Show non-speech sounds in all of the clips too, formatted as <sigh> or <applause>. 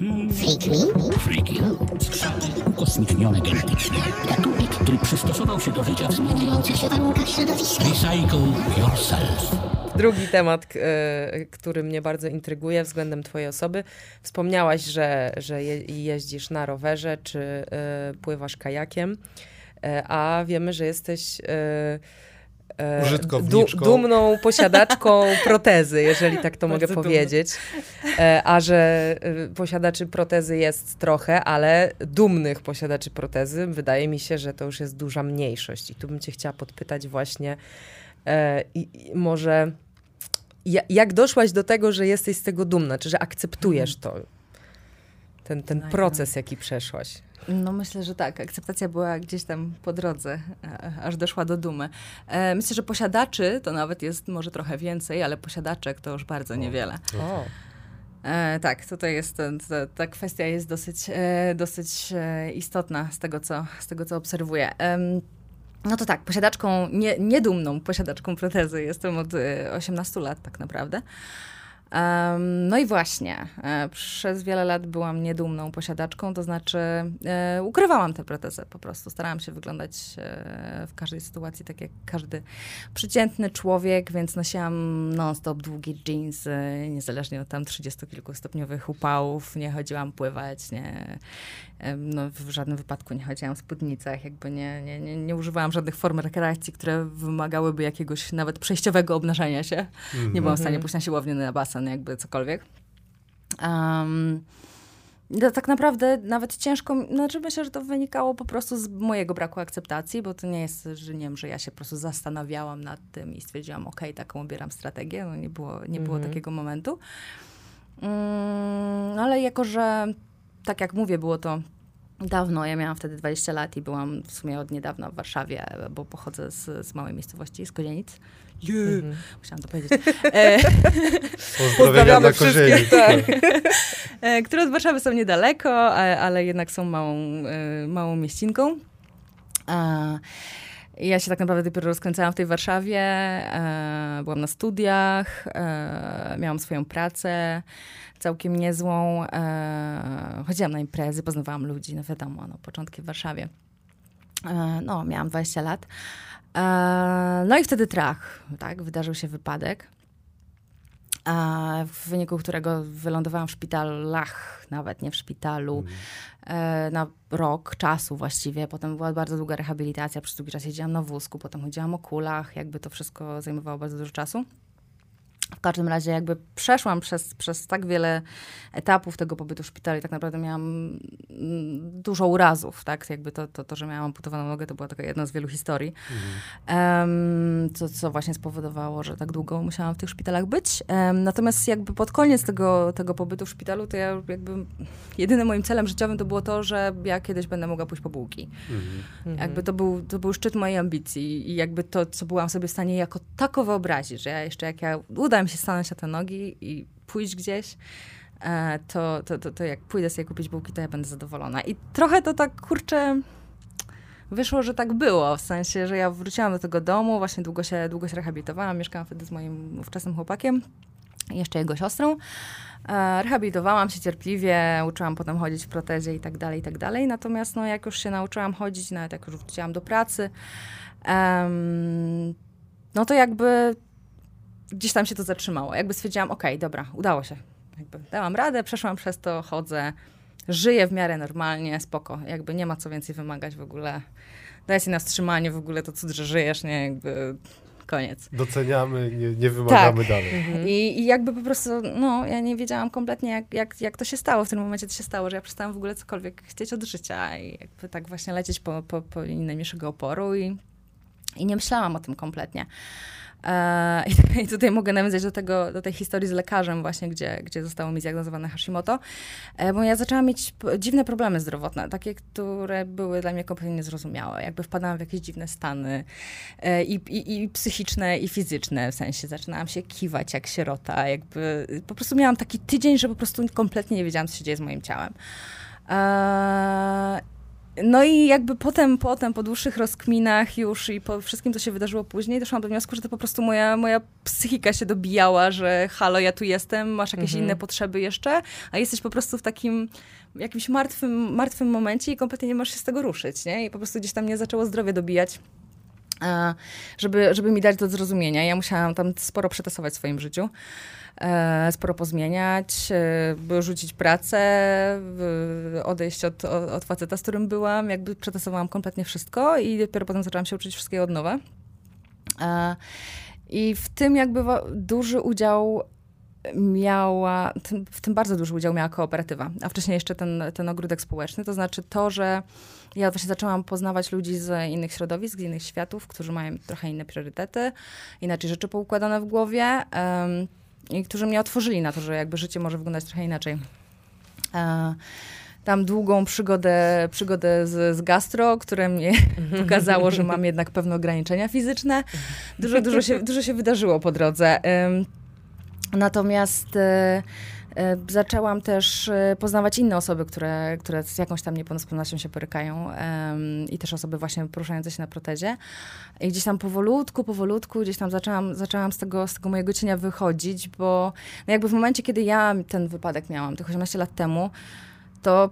Freak me? Freaky. Ukosmicznione genetycznie. Gatunek, który przystosował się do życia w zmieniających się warunkach środowiska. Recycle yourself. Drugi temat, e, który mnie bardzo intryguje względem twojej osoby. Wspomniałaś, że, że je, jeździsz na rowerze, czy e, pływasz kajakiem, e, a wiemy, że jesteś. Du- dumną posiadaczką protezy, jeżeli tak to mogę Bardzo dumna. powiedzieć. E, A że e, posiadaczy protezy jest trochę, ale dumnych posiadaczy protezy, wydaje mi się, że to już jest duża mniejszość. I tu bym cię chciała podpytać właśnie, e, i, i może ja, jak doszłaś do tego, że jesteś z tego dumna, czy że akceptujesz to? Ten, ten proces, jaki przeszłaś. No myślę, że tak. Akceptacja była gdzieś tam po drodze, e, aż doszła do dumy. E, myślę, że posiadaczy to nawet jest może trochę więcej, ale posiadaczek to już bardzo niewiele. O. E, tak, tutaj jest, ten- ta, ta kwestia jest dosyć, e, dosyć e, istotna z tego, co, z tego, co obserwuję. No to tak, posiadaczką, nie, niedumną posiadaczką protezy jestem od e, 18 lat tak naprawdę. No i właśnie, e, przez wiele lat byłam niedumną posiadaczką, to znaczy e, ukrywałam tę protezę po prostu. Starałam się wyglądać e, w każdej sytuacji tak jak każdy przeciętny człowiek, więc nosiłam non-stop długie jeansy, niezależnie od tam 30 kilkustopniowych upałów, nie chodziłam pływać, nie, no, w żadnym wypadku nie chodziłam w spódnicach, jakby nie, nie, nie, nie używałam żadnych form rekreacji, które wymagałyby jakiegoś nawet przejściowego obnażenia się. Nie byłam w stanie pójść na siłownię, na basen, jakby cokolwiek. Um, no, tak naprawdę nawet ciężko, znaczy myślę, że to wynikało po prostu z mojego braku akceptacji, bo to nie jest, że nie wiem, że ja się po prostu zastanawiałam nad tym i stwierdziłam, okej, taką obieram strategię, no nie było, nie było Mhm. takiego momentu. Mm, ale jako, że tak jak mówię, było to dawno, ja miałam wtedy 20 lat i byłam w sumie od niedawna w Warszawie, bo pochodzę z, z małej miejscowości, z Kozienic. Yeah. Musiałam to powiedzieć. <laughs> E, Pozdrowienia dla wszystkich, kozieni. tak. e, które od Warszawy są niedaleko, a- ale jednak są małą, e, małą mieścinką. A, ja się tak naprawdę dopiero rozkręcałam w tej Warszawie, e, byłam na studiach, e, miałam swoją pracę całkiem niezłą, e, chodziłam na imprezy, poznawałam ludzi, no wiadomo, no, początki w Warszawie. No, miałam 20 lat. E, no i wtedy trach, tak, wydarzył się wypadek a w wyniku którego wylądowałam w szpitalach, nawet nie w szpitalu, e, na rok czasu właściwie. Potem była bardzo długa rehabilitacja, przez długi czas siedziałam na wózku, potem chodziłam o kulach, jakby to wszystko zajmowało bardzo dużo czasu. W każdym razie jakby przeszłam przez, przez tak wiele etapów tego pobytu w szpitalu i tak naprawdę miałam mm, dużo urazów, tak? Jakby to, to, to, że miałam amputowaną nogę, to była taka jedna z wielu historii. Em, co, co właśnie spowodowało, że tak długo musiałam w tych szpitalach być. Em, natomiast jakby pod koniec tego, tego pobytu w szpitalu, to ja jakby jedynym moim celem życiowym to było to, że ja kiedyś będę mogła pójść po bułki. Jakby to był, to był szczyt mojej ambicji i jakby to, co byłam sobie w stanie jako tako wyobrazić, że ja jeszcze jak ja uda mi się stanąć na te nogi i pójść gdzieś, e, to, to, to, to jak pójdę sobie kupić bułki, to ja będę zadowolona. I trochę to tak, kurczę, wyszło, że tak było, w sensie, że ja wróciłam do tego domu, właśnie długo się, długo się rehabilitowałam, mieszkałam wtedy z moim ówczesnym chłopakiem jeszcze jego siostrą. E, Rehabilitowałam się cierpliwie, uczyłam potem chodzić w protezie i tak dalej, i tak dalej. Natomiast no, jak już się nauczyłam chodzić, nawet jak już wróciłam do pracy, em, no to jakby gdzieś tam się to zatrzymało. Jakby stwierdziłam, okej, dobra, udało się. Jakby dałam radę, przeszłam przez to, chodzę, żyję w miarę normalnie, spoko. Jakby nie ma co więcej wymagać w ogóle. Daj się na wstrzymanie w ogóle to cud, że żyjesz, nie? Jakby koniec. Doceniamy, nie, nie wymagamy dalej. I, I jakby po prostu, no, ja nie wiedziałam kompletnie, jak, jak, jak to się stało. W tym momencie to się stało, że ja przestałam w ogóle cokolwiek chcieć od życia i jakby tak właśnie lecieć po, po, po linii najmniejszego oporu i, i nie myślałam o tym kompletnie. E, I tutaj mogę nawiązać do, tego, do tej historii z lekarzem właśnie, gdzie, gdzie zostało mi zdiagnozowane Hashimoto, e, bo ja zaczęłam mieć dziwne problemy zdrowotne, takie, które były dla mnie kompletnie niezrozumiałe. Jakby wpadałam w jakieś dziwne stany e, i, i, i psychiczne, i fizyczne, w sensie zaczynałam się kiwać jak sierota, jakby po prostu miałam taki tydzień, że po prostu kompletnie nie wiedziałam, co się dzieje z moim ciałem. E, no i jakby potem, potem, po dłuższych rozkminach już i po wszystkim, co się wydarzyło później, doszłam do wniosku, że to po prostu moja, moja psychika się dobijała, że halo, ja tu jestem, masz jakieś mhm. inne potrzeby jeszcze, a jesteś po prostu w takim jakimś martwym, martwym momencie i kompletnie nie możesz się z tego ruszyć, nie? I po prostu gdzieś tam mnie zaczęło zdrowie dobijać żeby, żeby mi dać do zrozumienia. Ja musiałam tam sporo przetasować w swoim życiu, e, sporo pozmieniać, e, rzucić pracę, odejść od, od faceta, z którym byłam. Jakby przetestowałam kompletnie wszystko i dopiero potem zaczęłam się uczyć wszystkiego od nowa. E, I w tym jakby duży udział miała, w tym bardzo duży udział miała kooperatywa, a wcześniej jeszcze ten, ten ogródek społeczny, to znaczy to, że ja właśnie zaczęłam poznawać ludzi z innych środowisk, z innych światów, którzy mają trochę inne priorytety, inaczej rzeczy poukładane w głowie um, i którzy mnie otworzyli na to, że jakby życie może wyglądać trochę inaczej. Uh, tam długą przygodę, przygodę z, z gastro, które mnie <laughs> pokazało, że mam jednak pewne ograniczenia fizyczne. Dużo, dużo, się, dużo się wydarzyło po drodze. Um, natomiast... Uh, E, zaczęłam też e, poznawać inne osoby, które, które z jakąś tam niepełnosprawnością się borykają um, i też osoby właśnie poruszające się na protezie. I gdzieś tam powolutku, powolutku gdzieś tam zaczęłam, zaczęłam z, tego, z tego mojego cienia wychodzić, bo no jakby w momencie, kiedy ja ten wypadek miałam, tych 18 lat temu, to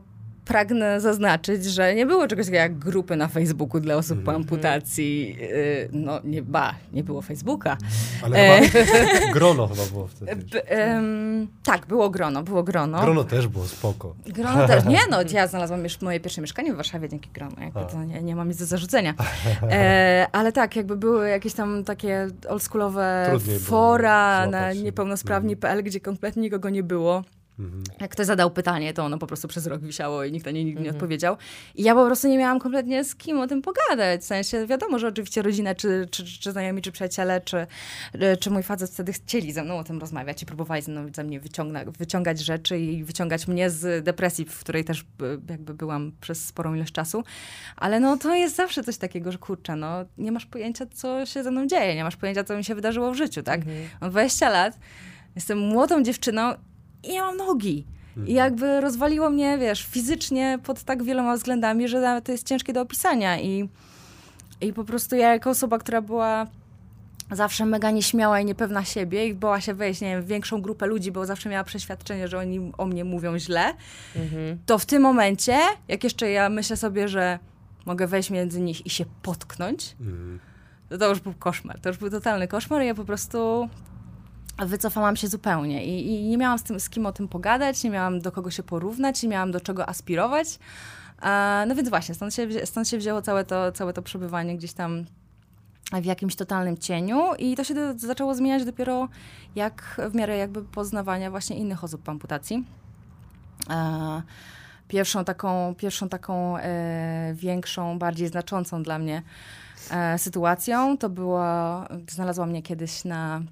pragnę zaznaczyć, że nie było czegoś takiego jak grupy na Facebooku dla osób po mhm. amputacji. Y, no nie, ba, nie było Facebooka. Ale e... chyba <laughs> grono chyba było wtedy. Um, tak, było grono, było grono. Grono też było spoko. Grono też, nie no, <laughs> ja znalazłam już moje pierwsze mieszkanie w Warszawie dzięki grono, jakby to nie, nie mam nic do zarzucenia. <laughs> E, ale tak, jakby były jakieś tam takie oldschoolowe fora na niepełnosprawni.pl, gdzie kompletnie nikogo nie było. Mhm. Jak ktoś zadał pytanie, to ono po prostu przez rok wisiało i nikt na nie nigdy nie mhm. odpowiedział. I ja po prostu nie miałam kompletnie z kim o tym pogadać. W sensie wiadomo, że oczywiście rodzina, czy, czy, czy znajomi, czy przyjaciele, czy, czy mój facet wtedy chcieli ze mną o tym rozmawiać i próbowali ze, mną, ze mnie wyciągna, wyciągać rzeczy i wyciągać mnie z depresji, w której też jakby byłam przez sporą ilość czasu. Ale no to jest zawsze coś takiego, że kurczę, no nie masz pojęcia, co się ze mną dzieje, nie masz pojęcia, co mi się wydarzyło w życiu, tak? Mhm. Mam 20 lat, jestem młodą dziewczyną i nie mam nogi. I mhm. jakby rozwaliło mnie, wiesz, fizycznie pod tak wieloma względami, że to jest ciężkie do opisania. I, i po prostu ja jako osoba, która była zawsze mega nieśmiała i niepewna siebie i bała się wejść, nie wiem, w większą grupę ludzi, bo zawsze miała przeświadczenie, że oni o mnie mówią źle, mhm. to w tym momencie, jak jeszcze ja myślę sobie, że mogę wejść między nich i się potknąć, mhm. to to już był koszmar. To już był totalny koszmar i ja po prostu wycofałam się zupełnie I, i, nie miałam z, tym, z kim o tym pogadać, nie miałam do kogo się porównać, nie miałam do czego aspirować. E, no więc właśnie, stąd się, stąd się wzięło całe to, całe to przebywanie gdzieś tam w jakimś totalnym cieniu i to się do, zaczęło zmieniać dopiero jak w miarę jakby poznawania właśnie innych osób po amputacji. E, pierwszą taką, pierwszą taką e, większą, bardziej znaczącą dla mnie sytuacją to było, znalazła mnie kiedyś na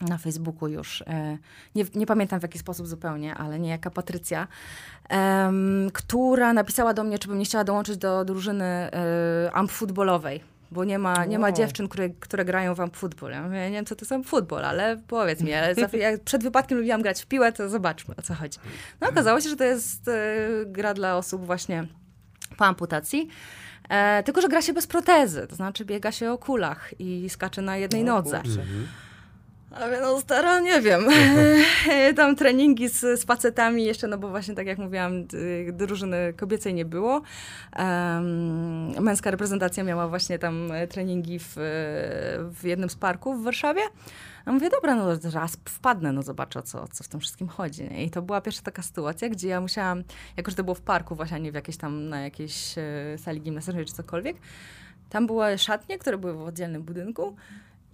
na Facebooku już, e, nie, nie, pamiętam w jaki sposób zupełnie, ale niejaka Patrycja, um, która napisała do mnie, czy bym nie chciała dołączyć do drużyny um, amp futbolowej, bo nie ma, nie ma dziewczyn, które, które grają w amp futbol. Ja, mówię, nie wiem, co to jest futbol, ale powiedz mi, ale ja <laughs> przed wypadkiem lubiłam grać w piłę, to zobaczmy, o co chodzi. No okazało się, że to jest y, gra dla osób właśnie po amputacji. E, tylko, że gra się bez protezy, to znaczy biega się o kulach i skacze na jednej nodze. Mhm. Ale no stara, nie wiem. <laughs> Tam treningi z, z facetami jeszcze, no bo właśnie tak jak mówiłam, drużyny kobiecej nie było. Um, męska reprezentacja miała właśnie tam treningi w, w jednym z parków w Warszawie. A mówię, dobra, no raz wpadnę, no zobaczę, co, co w tym wszystkim chodzi. Nie? I to była pierwsza taka sytuacja, gdzie ja musiałam, jako że to było w parku właśnie, a nie w jakiejś tam, na jakiejś e, sali gimnastycznej czy cokolwiek, tam były szatnie, które były w oddzielnym budynku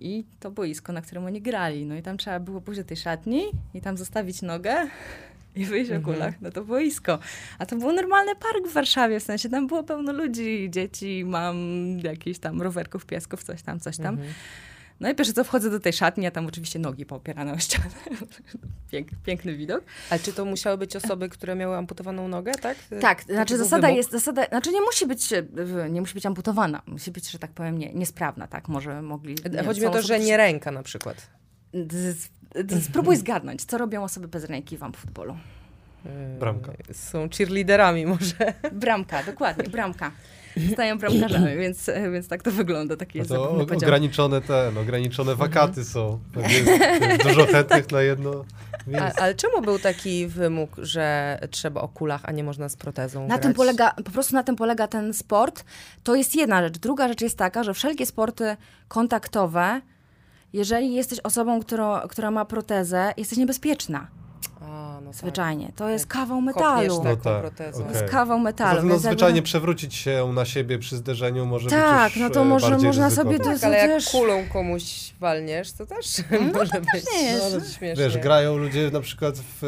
i to boisko, na którym oni grali. No i tam trzeba było pójść do tej szatni i tam zostawić nogę i wyjść mhm. o kulach na to boisko. A to był normalny park w Warszawie, w sensie tam było pełno ludzi, dzieci, mam jakichś tam rowerków, piesków, coś tam, coś tam. Mhm. No i pierwsze co wchodzę do tej szatni, a tam oczywiście nogi poopierane o ścianę. <laughs> Pięk, piękny widok. Ale czy to musiały być osoby, które miały amputowaną nogę, tak? Tak, to znaczy zasada wymóg? jest, zasada, znaczy nie musi być, nie musi być amputowana, musi być, że tak powiem, nie, niesprawna, tak? Może mogli... Nie, Chodzi mi o to, że nie ręka na przykład. Spróbuj zgadnąć, co robią osoby bez ręki w futbolu. e, Bramka. są cheerleaderami może. Bramka, dokładnie, bramka. Stają bramkarzami, <clears throat> więc, więc tak to wygląda. Taki No jest to o- ograniczone te, no, ograniczone wakaty są. Jest, jest dużo <laughs> chętnych na jedno A, ale czemu był taki wymóg, że trzeba o kulach, a nie można z protezą Na grać? tym polega, po prostu na tym polega ten sport. To jest jedna rzecz. Druga rzecz jest taka, że wszelkie sporty kontaktowe, jeżeli jesteś osobą, która, która ma protezę, jesteś niebezpieczna. A, no tak. Zwyczajnie. To jest kawał metalu. No tak, protezą. okej. To jest kawał metalu. No, jakby- zwyczajnie przewrócić się na siebie przy zderzeniu może Tak, być no to e, może można ryzykowne. sobie Tak, ale jak też- kulą komuś walniesz, to też <laughs> może być nie jest. no, śmiesznie. Wiesz, grają ludzie na przykład w, e,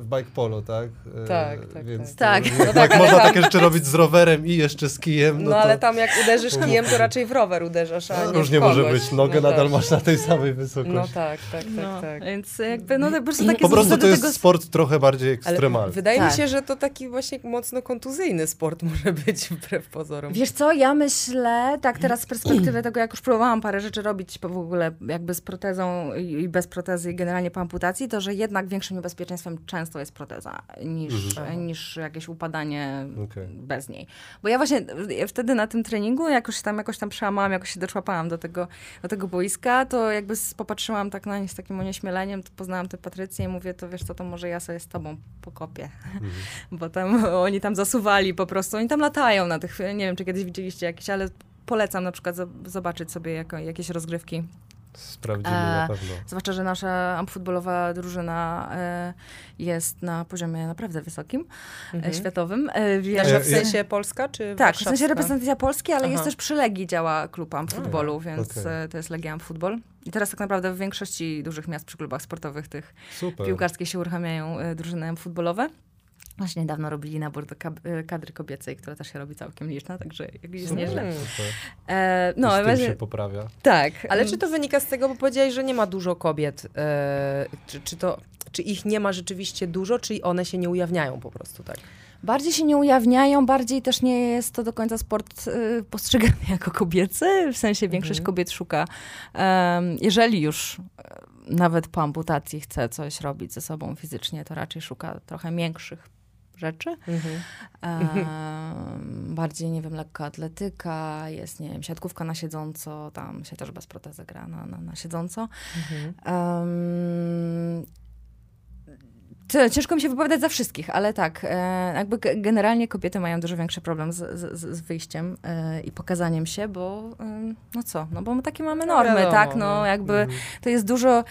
w bike polo, tak? E, Tak, tak, Więc tak. to- Tak. No Jak tak, ale można tam- takie rzeczy robić z rowerem i jeszcze z kijem, No, no, to ale tam jak uderzysz kijem, to raczej w rower uderzasz, a no, nie różnie może być. Nogę no nadal tak. masz na tej samej wysokości. No tak, tak, tak, No, tak. Więc jakby, no po prostu <clears throat> takie po prostu to jest tego sport trochę bardziej Ale ekstremalny. wydaje Tak. mi się, że to taki właśnie mocno kontuzyjny sport <laughs> może być wbrew pozorom. Wiesz co, ja myślę, tak teraz z perspektywy <clears throat> tego, jak już próbowałam parę rzeczy robić w ogóle jakby z protezą i bez protezy i generalnie po amputacji, to że jednak większym niebezpieczeństwem często jest proteza niż, Mhm. niż jakieś upadanie Okej. bez niej. Bo ja właśnie ja wtedy na tym treningu jakoś się tam, jakoś tam przełamałam, jakoś się doczłapałam do tego, do tego boiska, to jakby popatrzyłam tak na nie z takim onieśmieleniem, to poznałam tę Patrycję i mówię, to wiesz co, to może ja sobie z tobą pokopię. Mhm. <laughs> Bo tam oni tam zasuwali po prostu, oni tam latają na tych, nie wiem, czy kiedyś widzieliście jakieś, ale polecam na przykład zo- zobaczyć sobie jako, jakieś rozgrywki. Sprawdzimy na E, pewno. Zwłaszcza, że nasza amfutbolowa drużyna e, jest na poziomie naprawdę wysokim, Mhm. e, światowym. E, więc, Nasza w sensie Polska, czy tak, w warszawska? sensie reprezentacja Polski, ale Aha. jest też przy Legii działa klub amfutbolu, więc okej. e, to jest Legia Amfutbol. I teraz tak naprawdę w większości dużych miast przy klubach sportowych tych Super. piłkarskie się uruchamiają e, drużyny futbolowe. Właśnie niedawno robili nabór do e, kadry kobiecej, która też się robi całkiem liczna, także jest nieźle. E, No, z tym właśnie- się poprawia. tak. Ale czy to wynika z tego, bo powiedziałeś, że nie ma dużo kobiet, e, czy, czy, to, czy ich nie ma rzeczywiście dużo, czy one się nie ujawniają po prostu tak? Bardziej się nie ujawniają, bardziej też nie jest to do końca sport y, postrzegany <laughs> jako kobiecy. W sensie większość Mhm. kobiet szuka, em, jeżeli już e, nawet po amputacji chce coś robić ze sobą fizycznie, to raczej szuka trochę większych rzeczy. Mhm. Em, bardziej, nie wiem, lekka atletyka, jest, nie wiem, siatkówka na siedząco, tam się też bez protezy gra na, na, na siedząco. Mhm. Um, ciężko mi się wypowiadać za wszystkich, ale tak, e, jakby ge- generalnie kobiety mają dużo większy problem z, z, z- wyjściem e, i pokazaniem się, bo no co, no bo my takie mamy No normy, wiadomo, tak, no no. jakby Mhm. to jest dużo,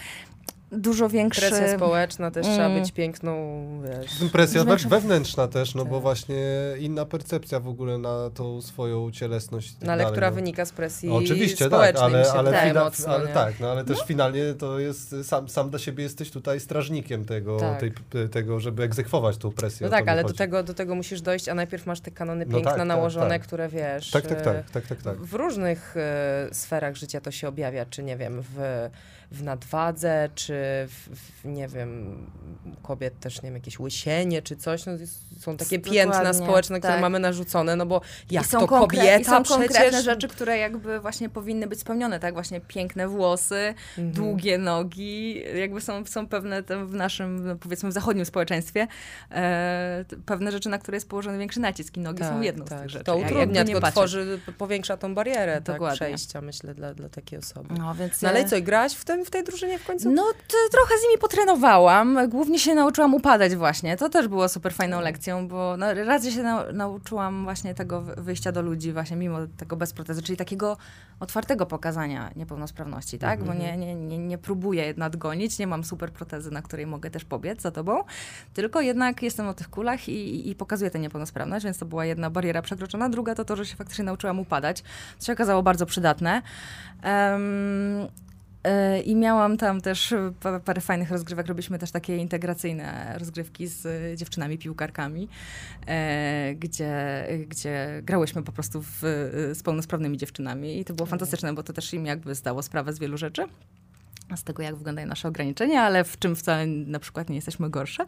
dużo większy... Presja społeczna też trzeba Mm. być piękną, wiesz. Presja we, wewnętrzna też, no bo Tak. właśnie inna percepcja w ogóle na tą swoją cielesność. tak No, ale dalej, która no. wynika z presji Oczywiście, tak, społecznej, ale, mi się ale, wydaje fina, mocno, ale tak, no ale też finalnie to jest, sam, sam dla siebie jesteś tutaj strażnikiem tego, Tak. tej, tego żeby egzekwować tą presję. No tak, ale do tego, do tego musisz dojść, a najpierw masz te kanony No piękna tak, tak, nałożone, tak. które wiesz. Tak, tak, e, tak, tak, tak, tak. W różnych e, sferach życia to się objawia, czy nie wiem, w, w nadwadze, czy w, w, nie wiem, kobiet też, nie wiem, jakieś łysienie, czy coś. No, są takie Dokładnie, piętna społeczne, które tak. mamy narzucone, no bo jak to kobieta I są konkretne przecież... rzeczy, które jakby właśnie powinny być spełnione, tak? Właśnie piękne włosy, Mhm. długie nogi, jakby są, są pewne w naszym, no, powiedzmy w zachodnim społeczeństwie, e, pewne rzeczy, na które jest położony większy nacisk i nogi są jedną z tych rzeczy. Tak, To utrudnia, tylko patrzeć. tworzy, powiększa tą barierę tak, przejścia, myślę, dla, dla takiej osoby. No, więc No ale co, i grałaś w, tym, w tej drużynie w końcu? No, trochę z nimi potrenowałam. Głównie się nauczyłam upadać właśnie. To też było super fajną lekcją, bo no, raz się nau- nauczyłam właśnie tego wy- wyjścia do ludzi właśnie mimo tego bez protezy, czyli takiego otwartego pokazania niepełnosprawności, tak? Bo nie, nie, nie, nie próbuję nadgonić, nie mam super protezy, na której mogę też pobiec za tobą, tylko jednak jestem o tych kulach i, i, pokazuję tę niepełnosprawność, więc to była jedna bariera przekroczona. Druga to to, że się faktycznie nauczyłam upadać, co się okazało bardzo przydatne. E, I miałam tam też e, pa- parę fajnych rozgrywek. Robiliśmy też takie integracyjne rozgrywki z e, dziewczynami piłkarkami, e, gdzie, gdzie grałyśmy po prostu w, e, z pełnosprawnymi dziewczynami. I to było fantastyczne, bo to też im jakby zdało sprawę z wielu rzeczy. Z tego, jak wyglądają nasze ograniczenia, ale w czym wcale na przykład nie jesteśmy gorsze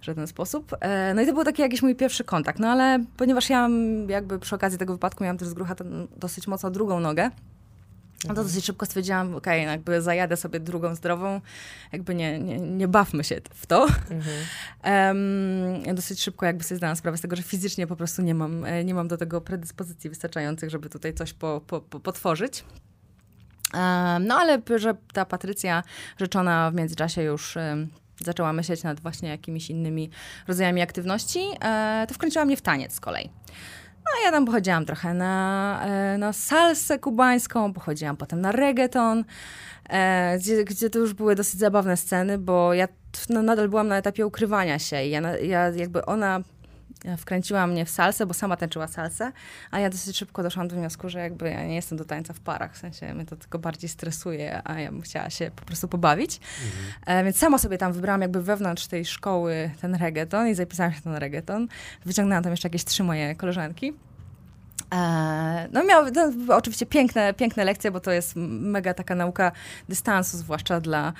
w żaden sposób. E, No i to był taki jakiś mój pierwszy kontakt. No ale ponieważ ja jakby przy okazji tego wypadku miałam też z grucha dosyć mocno drugą nogę, No to dosyć szybko stwierdziłam, okej, okay, jakby zajadę sobie drugą zdrową, jakby nie, nie, nie bawmy się w to. Um, ja dosyć szybko jakby sobie zdałam sprawę z tego, że fizycznie po prostu nie mam, e, nie mam do tego predyspozycji wystarczających, żeby tutaj coś po, po, po, potworzyć. Um, no ale że ta Patrycja rzeczona w międzyczasie już um, zaczęła myśleć nad właśnie jakimiś innymi rodzajami aktywności, e, to wkręciła mnie w taniec z kolei. No ja tam pochodziłam trochę na, e, na salsę kubańską, pochodziłam potem na reggaeton, e, gdzie, gdzie to już były dosyć zabawne sceny, bo ja no, nadal byłam na etapie ukrywania się i ja, ja jakby ona wkręciła mnie w salsę, bo sama tańczyła salsę, a ja dosyć szybko doszłam do wniosku, że jakby ja nie jestem do tańca w parach, w sensie mnie to tylko bardziej stresuje, a ja bym chciała się po prostu pobawić. Mhm. E, więc sama sobie tam wybrałam jakby wewnątrz tej szkoły ten reggaeton i zapisałam się na reggaeton. Wyciągnęłam tam jeszcze jakieś trzy moje koleżanki. E, no miał no, oczywiście piękne, piękne lekcje, bo to jest mega taka nauka dystansu, zwłaszcza dla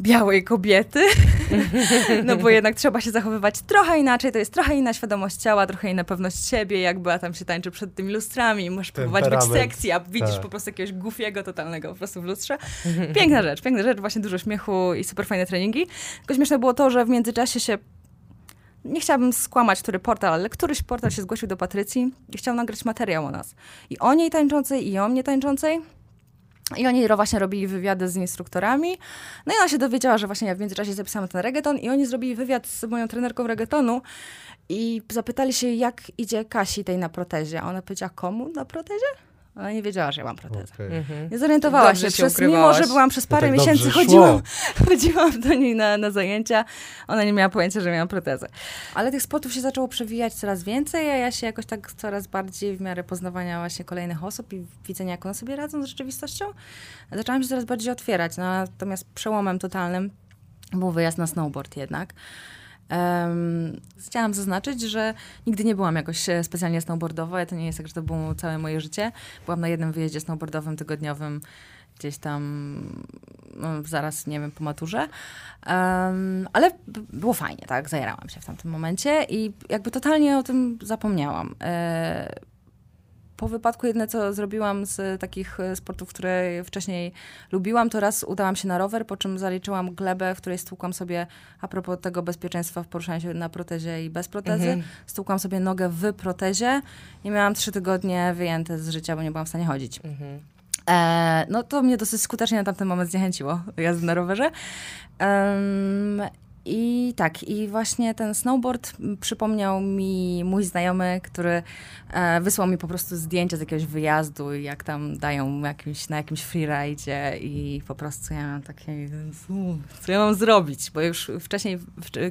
białej kobiety, <laughs> no bo jednak trzeba się zachowywać trochę inaczej, to jest trochę inna świadomość ciała, trochę inna pewność siebie, jakby a tam się tańczy przed tymi lustrami, możesz próbować być sekcji, a widzisz tak. po prostu jakiegoś gufiego totalnego po prostu w lustrze. Piękna rzecz, piękna rzecz, właśnie dużo śmiechu i super fajne treningi. Tylko śmieszne było to, że w międzyczasie się nie chciałabym skłamać, który portal, ale któryś portal się zgłosił do Patrycji i chciał nagrać materiał o nas. I o niej tańczącej, i o mnie tańczącej. I oni właśnie robili wywiady z instruktorami. No i ona się dowiedziała, że właśnie ja w międzyczasie zapisałam ten reggaeton i oni zrobili wywiad z moją trenerką reggaetonu i zapytali się, jak idzie Kasi tej na protezie. A ona powiedziała, komu na protezie? Ona nie wiedziała, że ja mam protezę. Okay. Mhm. Nie zorientowała dobrze się. Przez, mimo, że byłam przez parę tak miesięcy, chodziłam, <laughs> chodziłam do niej na, na zajęcia. Ona nie miała pojęcia, że miałam protezę. Ale tych spotów się zaczęło przewijać coraz więcej, a ja się jakoś tak coraz bardziej w miarę poznawania właśnie kolejnych osób i widzenia, jak one sobie radzą z rzeczywistością, zaczęłam się coraz bardziej otwierać. No, natomiast przełomem totalnym był wyjazd na snowboard jednak. Um, chciałam zaznaczyć, że nigdy nie byłam jakoś e, specjalnie snowboardowa. To nie jest tak, że to było całe moje życie. Byłam na jednym wyjeździe snowboardowym tygodniowym gdzieś tam no, zaraz, nie wiem, po maturze. Um, ale było fajnie, tak? Zajerałam się w tamtym momencie i jakby totalnie o tym zapomniałam. E, po wypadku jedne, co zrobiłam z takich e, sportów, które wcześniej lubiłam, to raz udałam się na rower, po czym zaliczyłam glebę, w której stłukłam sobie, a propos tego bezpieczeństwa w poruszaniu się na protezie i bez protezy, mhm. stłukłam sobie nogę w protezie i miałam trzy tygodnie wyjęte z życia, bo nie byłam w stanie chodzić. Mhm. E, no to mnie dosyć skutecznie na tamten moment zniechęciło jazdy na rowerze. Um, i tak, i właśnie ten snowboard przypomniał mi mój znajomy, który e, wysłał mi po prostu zdjęcia z jakiegoś wyjazdu, jak tam dają jakimś, na jakimś freeride i po prostu ja mam takie, co ja mam zrobić? Bo już wcześniej,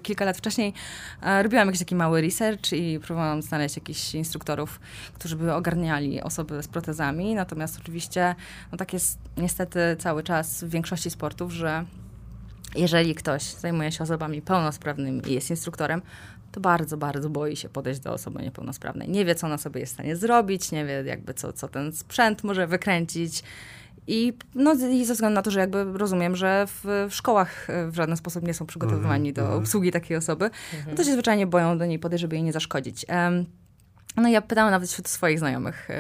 kilka lat wcześniej e, robiłam jakiś taki mały research i próbowałam znaleźć jakichś instruktorów, którzy by ogarniali osoby z protezami, natomiast oczywiście no tak jest niestety cały czas w większości sportów, że jeżeli ktoś zajmuje się osobami pełnosprawnymi i jest instruktorem, to bardzo, bardzo boi się podejść do osoby niepełnosprawnej. Nie wie, co ona sobie jest w stanie zrobić, nie wie jakby co, co ten sprzęt może wykręcić. I, no, I ze względu na to, że jakby rozumiem, że w, w szkołach e, w żaden sposób nie są przygotowywani mm -hmm. do mhm. obsługi takiej osoby, mm -hmm. no to się zwyczajnie boją do niej podejść, żeby jej nie zaszkodzić. Um, no ja pytałam nawet wśród swoich znajomych y,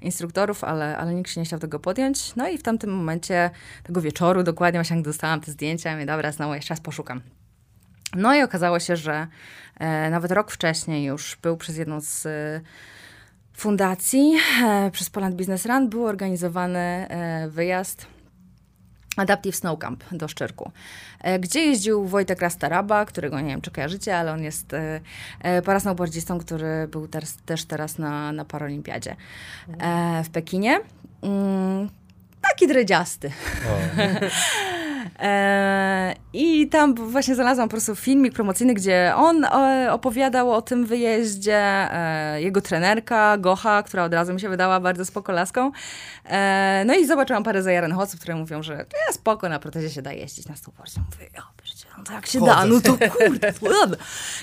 instruktorów, ale, ale nikt się nie chciał tego podjąć. No i w tamtym momencie, tego wieczoru dokładnie, właśnie jak dostałam te zdjęcia, mówię, dobra, znowu jeszcze raz poszukam. No i okazało się, że e, nawet rok wcześniej już był przez jedną z e, fundacji, e, przez Poland Business Run, był organizowany e, wyjazd Adaptive Snow Camp do Szczyrku, e, gdzie jeździł Wojtek Rastaraba, którego nie wiem, czy kojarzycie, ale on jest e, e, parasnowboardzistą, który był też, też teraz na, na Paralimpiadzie w Pekinie. Mm, taki dredziasty. <laughs> E, I tam właśnie znalazłam po prostu filmik promocyjny, gdzie on e, opowiadał o tym wyjeździe, e, jego trenerka Gocha, która od razu mi się wydała bardzo spoko laską. No i zobaczyłam parę zajaranych osób, które mówią, że ja spoko, na protezie się da jeździć na snowboardzie. Mówię, ja no to jak się da, no to kurde,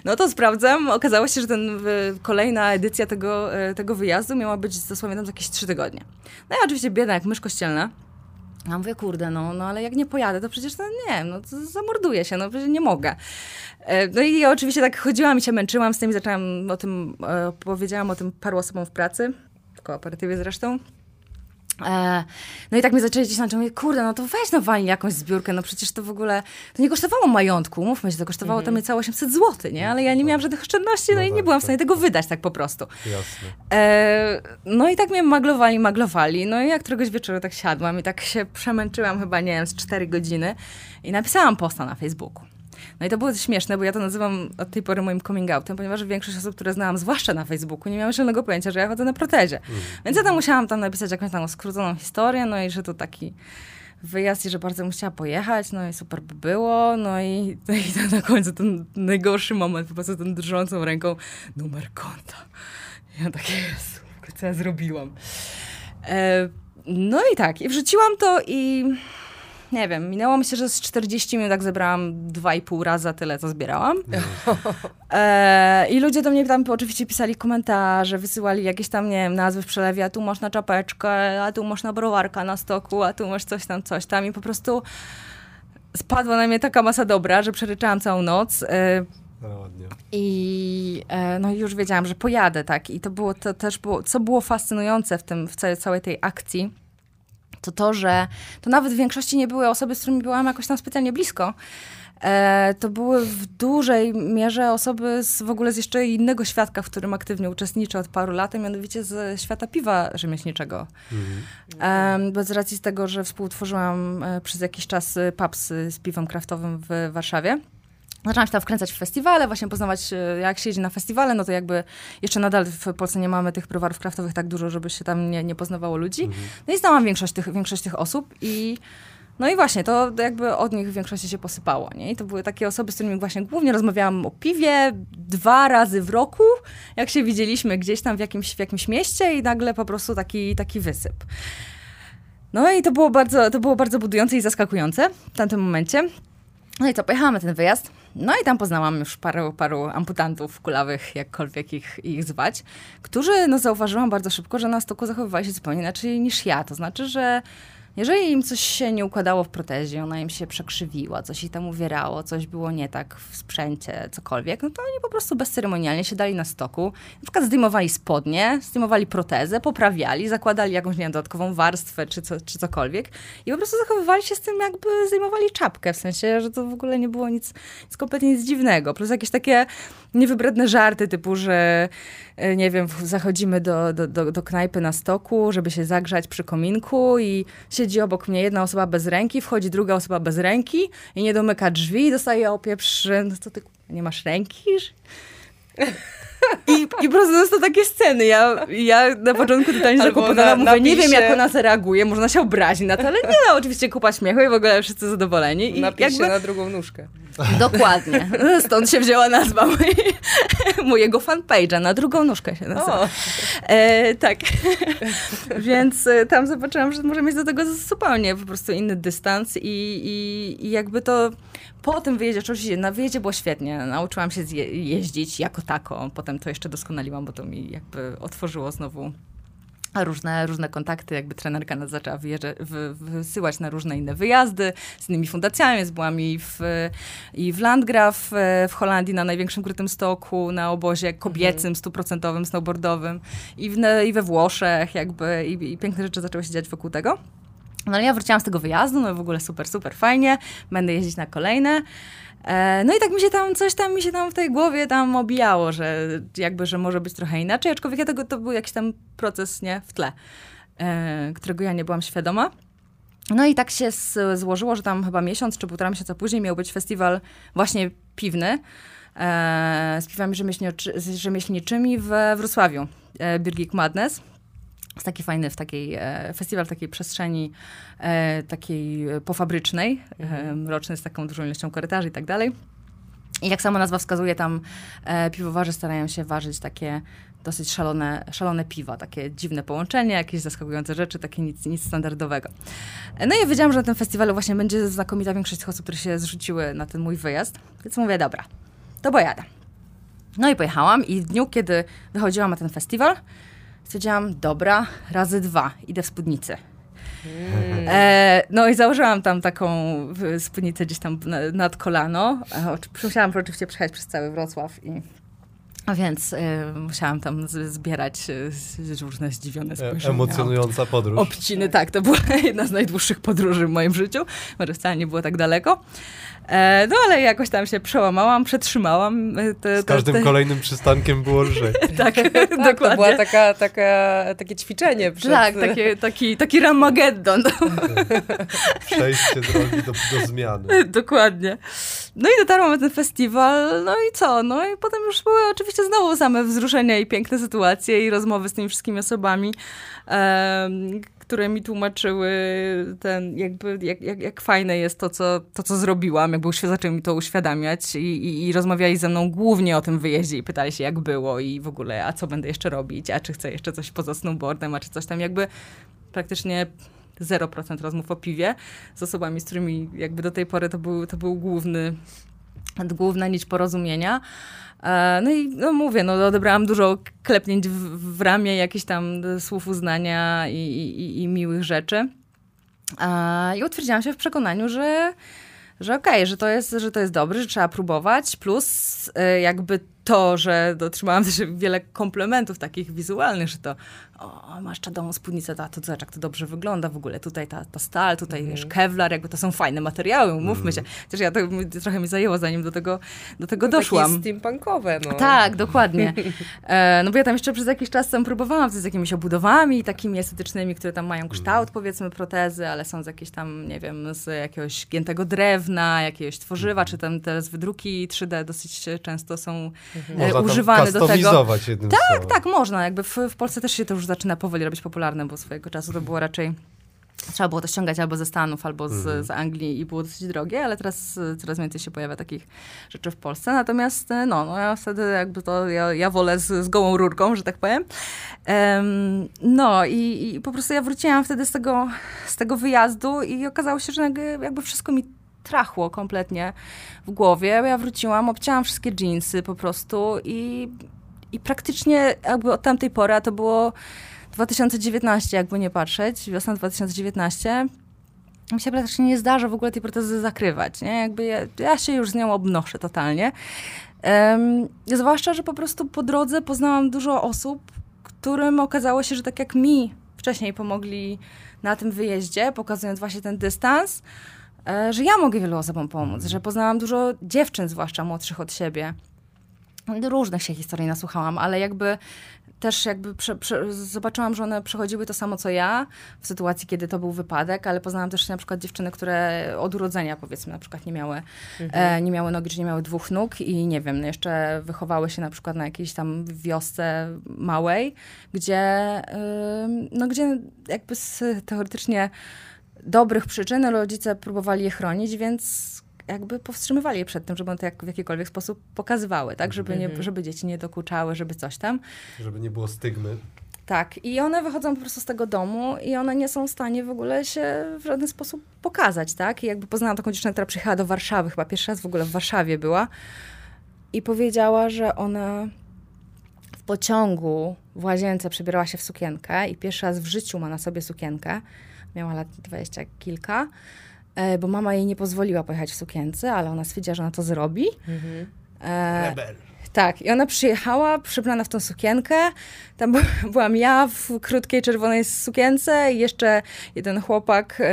no to sprawdzam. Okazało się, że ten, kolejna edycja tego, tego wyjazdu miała być dosłownie tam jakieś trzy tygodnie. No i oczywiście biedna jak mysz kościelna. Ja mówię, kurde, no, no ale jak nie pojadę, to przecież to nie no to zamorduję się, no przecież nie mogę. E, no i ja oczywiście tak chodziłam i się męczyłam z tym i zaczęłam o tym, e, powiedziałam o tym paru osobom w pracy, w kooperatywie zresztą. E, no i tak mi zaczęli gdzieś na mówię, kurde, no to weź no wali jakąś zbiórkę, no przecież to w ogóle, to nie kosztowało majątku, mówmy się, to kosztowało to niecałe 800 zł, nie? Ale ja nie miałam żadnych oszczędności, no, No i nie tak, byłam w tak. stanie tego wydać tak po prostu. Jasne. E, no i tak mnie maglowali, maglowali. No i jak któregoś wieczoru tak siadłam i tak się przemęczyłam chyba, nie wiem, z 4 godziny i napisałam posta na Facebooku. No i to było śmieszne, bo ja to nazywam od tej pory moim coming outem, ponieważ większość osób, które znałam, zwłaszcza na Facebooku, nie miały żadnego pojęcia, że ja chodzę na protezie. Więc ja tam musiałam tam napisać jakąś tam skróconą historię, no i że to taki wyjazd i że bardzo bym chciała pojechać, no i super by było, no i, no i to na końcu ten najgorszy moment, po prostu ten drżącą ręką numer konta. Ja takie, Jezu, co ja zrobiłam? E, no i tak, i wrzuciłam to i nie wiem, minęło mi się, że z 40 minut tak zebrałam 2,5 razy tyle, co zbierałam. <laughs> E, I ludzie do mnie tam oczywiście pisali komentarze, wysyłali jakieś tam, nie wiem, nazwy w przelewie, a tu masz na czapeczkę, a tu masz na browarka na stoku, a tu masz coś tam, coś tam i po prostu spadła na mnie taka masa dobra, że przeryczałam całą noc. E, No, i e, no już wiedziałam, że pojadę, tak. I to było to też było, co było fascynujące w tym, w całej, całej tej akcji, to to, że to nawet w większości nie były osoby, z którymi byłam jakoś tam specjalnie blisko. E, to były w dużej mierze osoby z, w ogóle z jeszcze innego świadka, w którym aktywnie uczestniczę od paru lat, a mianowicie z świata piwa rzemieślniczego. Em, bo z racji tego, że współtworzyłam e, przez jakiś czas e, pubs e, z piwem kraftowym w Warszawie, Zaczęłam się tam wkręcać w festiwale, właśnie poznawać, e, jak się jedzie na festiwale, no to jakby jeszcze nadal w Polsce nie mamy tych browarów kraftowych tak dużo, żeby się tam nie, nie poznawało ludzi. No i znałam większość tych, większość tych osób i no i właśnie, to jakby od nich w większości się posypało, nie? I to były takie osoby, z którymi właśnie głównie rozmawiałam o piwie dwa razy w roku, jak się widzieliśmy gdzieś tam w jakimś, w jakimś mieście i nagle po prostu taki, taki wysyp. No i to było bardzo, to było bardzo budujące i zaskakujące w tamtym momencie. No i co, pojechałam na ten wyjazd. No i tam poznałam już paru, paru amputantów kulawych, jakkolwiek ich, ich zwać, którzy, no zauważyłam bardzo szybko, że na stoku zachowywali się zupełnie inaczej niż ja. To znaczy, że jeżeli im coś się nie układało w protezie, ona im się przekrzywiła, coś ich tam uwierało, coś było nie tak w sprzęcie, cokolwiek, no to oni po prostu bezceremonialnie siadali na stoku, na przykład zdejmowali spodnie, zdejmowali protezę, poprawiali, zakładali jakąś, nie wiem, dodatkową warstwę czy, co, czy cokolwiek i po prostu zachowywali się z tym, jakby zdejmowali czapkę, w sensie, że to w ogóle nie było nic, nic kompletnie nic dziwnego. Plus jakieś takie niewybredne żarty typu, że e, nie wiem, zachodzimy do, do, do, do knajpy na stoku, żeby się zagrzać przy kominku i siedzi obok mnie jedna osoba bez ręki, wchodzi druga osoba bez ręki i nie domyka drzwi i dostaje opieprz, no co ty, nie masz ręki? I, I po prostu to takie sceny. Ja, ja na początku totalnie zakłopotana na- mówię, nie wiem napisie- jak ona zareaguje, można się obrazić na to, ale nie, no, oczywiście kupa śmiechu i w ogóle wszyscy zadowoleni. I Napisz się na drugą nóżkę. Dokładnie. <laughs> Stąd się wzięła nazwa mojej, mojego fanpage'a. Na drugą nóżkę się nazywa. E, tak. <laughs> Więc e, tam zobaczyłam, że może mieć do tego zupełnie po prostu inny dystans i, i, i jakby to po tym wyjeździe, oczywiście na wyjeździe było świetnie. Nauczyłam się jeździć jako tako. Potem to jeszcze doskonaliłam, bo to mi jakby otworzyło znowu różne, różne kontakty, jakby trenerka nas zaczęła wyjeżdżać, wy, wysyłać na różne inne wyjazdy z innymi fundacjami, byłam i w, i w Landgraf e, w Holandii na największym krytym stoku, na obozie kobiecym, stuprocentowym, snowboardowym i, w, i we Włoszech jakby i, i piękne rzeczy zaczęły się dziać wokół tego. No ale ja wróciłam z tego wyjazdu, no w ogóle super, super fajnie, będę jeździć na kolejne. E, No i tak mi się tam, coś tam mi się tam w tej głowie tam obijało, że jakby, że może być trochę inaczej, aczkolwiek ja tego, to był jakiś tam proces, nie, w tle, e, którego ja nie byłam świadoma. No i tak się złożyło, że tam chyba miesiąc czy półtora miesiąca później miał być festiwal właśnie piwny e, z piwami rzemieślniczymi we Wrocławiu, Geek Madness. Jest taki fajny w takiej, e, festiwal w takiej przestrzeni e, takiej e, pofabrycznej, e, roczny z taką dużą ilością korytarzy i tak dalej. I jak sama nazwa wskazuje, tam e, piwowarze starają się ważyć takie dosyć szalone, szalone piwa, takie dziwne połączenia, jakieś zaskakujące rzeczy, takie nic, nic standardowego. E, No i wiedziałam, że na tym festiwalu właśnie będzie znakomita większość tych osób, które się zrzuciły na ten mój wyjazd, więc mówię, dobra, to pojadę. No i pojechałam i w dniu, kiedy wychodziłam na ten festiwal, stwierdziłam, dobra, razy dwa, idę w spódnicy. E, no i założyłam tam taką spódnicę gdzieś tam na, nad kolano. E, musiałam oczywiście przejechać przez cały Wrocław i A więc y, musiałam tam z, zbierać y, różne zdziwione spojrzenia. Emocjonująca podróż. Obciny, tak. To była <laughs> jedna z najdłuższych podróży w moim życiu. Może wcale nie było tak daleko. E, no ale jakoś tam się przełamałam, przetrzymałam. Te, Z każdym te... kolejnym przystankiem było lżej. <laughs> tak, tak, dokładnie. To była taka, taka, takie ćwiczenie. Przed... Tak, takie, taki, taki Ramageddon. <laughs> Przejście drogi do, do zmiany. <laughs> Dokładnie. No i dotarłam na ten festiwal, no i co? No i potem już były oczywiście znowu same wzruszenia i piękne sytuacje i rozmowy z tymi wszystkimi osobami, um, które mi tłumaczyły ten, jakby, jak, jak, jak fajne jest to co, to, co zrobiłam, jakby zaczęły mi to uświadamiać i, i, i rozmawiali ze mną głównie o tym wyjeździe i pytali się, jak było i w ogóle, a co będę jeszcze robić, a czy chcę jeszcze coś poza snowboardem, a czy coś tam, jakby praktycznie 0% rozmów o piwie z osobami, z którymi jakby do tej pory to był, to był główny, główna nić porozumienia. E, no i no mówię, no odebrałam dużo klepnięć w, w ramię, jakichś tam słów uznania i, i, i miłych rzeczy. E, I utwierdziłam się w przekonaniu, że, że okej, okay, że, to jest, że to jest dobre, że trzeba próbować. Plus e, jakby to, że otrzymałam też wiele komplementów takich wizualnych, że to o, masz czadową spódnicę, to, to zobacz, jak to dobrze wygląda w ogóle. Tutaj ta, ta stal, tutaj mm. wiesz, kevlar, jakby to są fajne materiały, umówmy się. Chociaż ja to trochę mi zajęło, zanim do tego, do tego no doszłam. Takie steampunkowe, no. Tak, dokładnie. <laughs> E, no bo ja tam jeszcze przez jakiś czas tam próbowałam z jakimiś obudowami takimi estetycznymi, które tam mają kształt, mm. powiedzmy, protezy, ale są z jakieś tam, nie wiem, z jakiegoś giętego drewna, jakiegoś tworzywa, czy tam teraz wydruki 3D dosyć często są mhm. używane do tego. Jednym tak, tak, można. Jakby w, w Polsce też się to już zaczyna powoli robić popularne, bo swojego czasu to było raczej Trzeba było to ściągać albo ze Stanów, albo z, mm. z, Anglii i było dosyć drogie, ale teraz coraz więcej się pojawia takich rzeczy w Polsce. Natomiast e, no, no ja wtedy jakby to, ja, ja wolę z, z gołą rurką, że tak powiem. Um, no i, i, po prostu ja wróciłam wtedy z tego, z tego wyjazdu i okazało się, że jakby, wszystko mi trachło kompletnie w głowie. Ja wróciłam, obcięłam wszystkie jeansy po prostu i, i praktycznie jakby od tamtej pory, a to było 2019, jakby nie patrzeć, wiosna 2019, mi się praktycznie nie zdarza w ogóle tej protezy zakrywać, nie? Jakby ja, ja się już z nią obnoszę totalnie. Um, zwłaszcza, że po prostu po drodze poznałam dużo osób, którym okazało się, że tak jak mi wcześniej pomogli na tym wyjeździe, pokazując właśnie ten dystans, e, że ja mogę wielu osobom pomóc, że poznałam dużo dziewczyn, zwłaszcza młodszych od siebie. Różnych się historii nasłuchałam, ale jakby też jakby prze, prze, zobaczyłam, że one przechodziły to samo co ja w sytuacji, kiedy to był wypadek, ale poznałam też na przykład dziewczyny, które od urodzenia powiedzmy na przykład nie miały, mhm. e, nie miały nogi, czy nie miały dwóch nóg i nie wiem, jeszcze wychowały się na przykład na jakiejś tam wiosce małej, gdzie, y, no gdzie jakby z teoretycznie dobrych przyczyn rodzice próbowali je chronić, więc jakby powstrzymywali je przed tym, żeby one to jak, w jakikolwiek sposób pokazywały, tak? Żeby, nie, mhm. żeby dzieci nie dokuczały, żeby coś tam. Żeby nie było stygmy. Tak, i one wychodzą po prostu z tego domu i one nie są w stanie w ogóle się w żaden sposób pokazać, tak? I jakby poznałam taką dziewczynę, która przyjechała do Warszawy, chyba pierwszy raz w ogóle w Warszawie była i powiedziała, że ona w pociągu w łazience przebierała się w sukienkę i pierwszy raz w życiu ma na sobie sukienkę. Miała lat dwadzieścia kilka bo mama jej nie pozwoliła pojechać w sukience, ale ona stwierdziła, że ona to zrobi. Mhm. E, Rebel. Tak, i ona przyjechała, przebrana w tą sukienkę. Tam <laughs> byłam ja w krótkiej czerwonej sukience i jeszcze jeden chłopak e,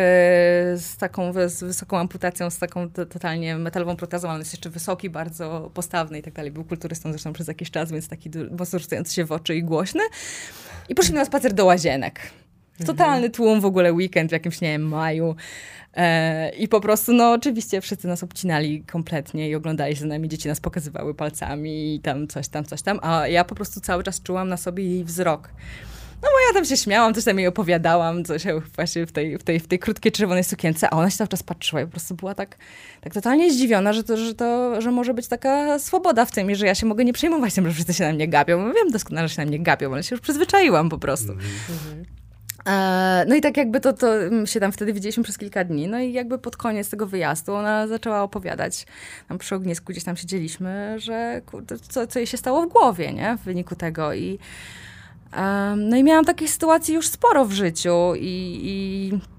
z taką z wysoką amputacją, z taką totalnie metalową protezą, ale on jest jeszcze wysoki, bardzo postawny i tak dalej. Był kulturystą zresztą przez jakiś czas, więc taki mocno rzucający się w oczy i głośny. I poszliśmy na spacer do łazienek. Totalny tłum w ogóle weekend w jakimś, nie wiem, maju. E, I po prostu, no oczywiście wszyscy nas obcinali kompletnie i oglądali za nami, dzieci nas pokazywały palcami i tam coś tam, coś tam, a ja po prostu cały czas czułam na sobie jej wzrok. No bo ja tam się śmiałam, coś tam jej opowiadałam, coś właśnie w tej, w tej, w tej krótkiej czerwonej sukience, a ona się cały czas patrzyła i po prostu była tak, tak totalnie zdziwiona, że to, że to, że może być taka swoboda w tym i że ja się mogę nie przejmować tym, że wszyscy się na mnie gapią. Wiem doskonale, że się na mnie gapią, ale się już przyzwyczaiłam po prostu. Mm -hmm. E, no i tak jakby to, to się tam wtedy widzieliśmy przez kilka dni. No i jakby pod koniec tego wyjazdu ona zaczęła opowiadać, tam przy ognisku gdzieś tam siedzieliśmy, że co, co jej się stało w głowie, nie? W wyniku tego i no i miałam takich sytuacji już sporo w życiu i, i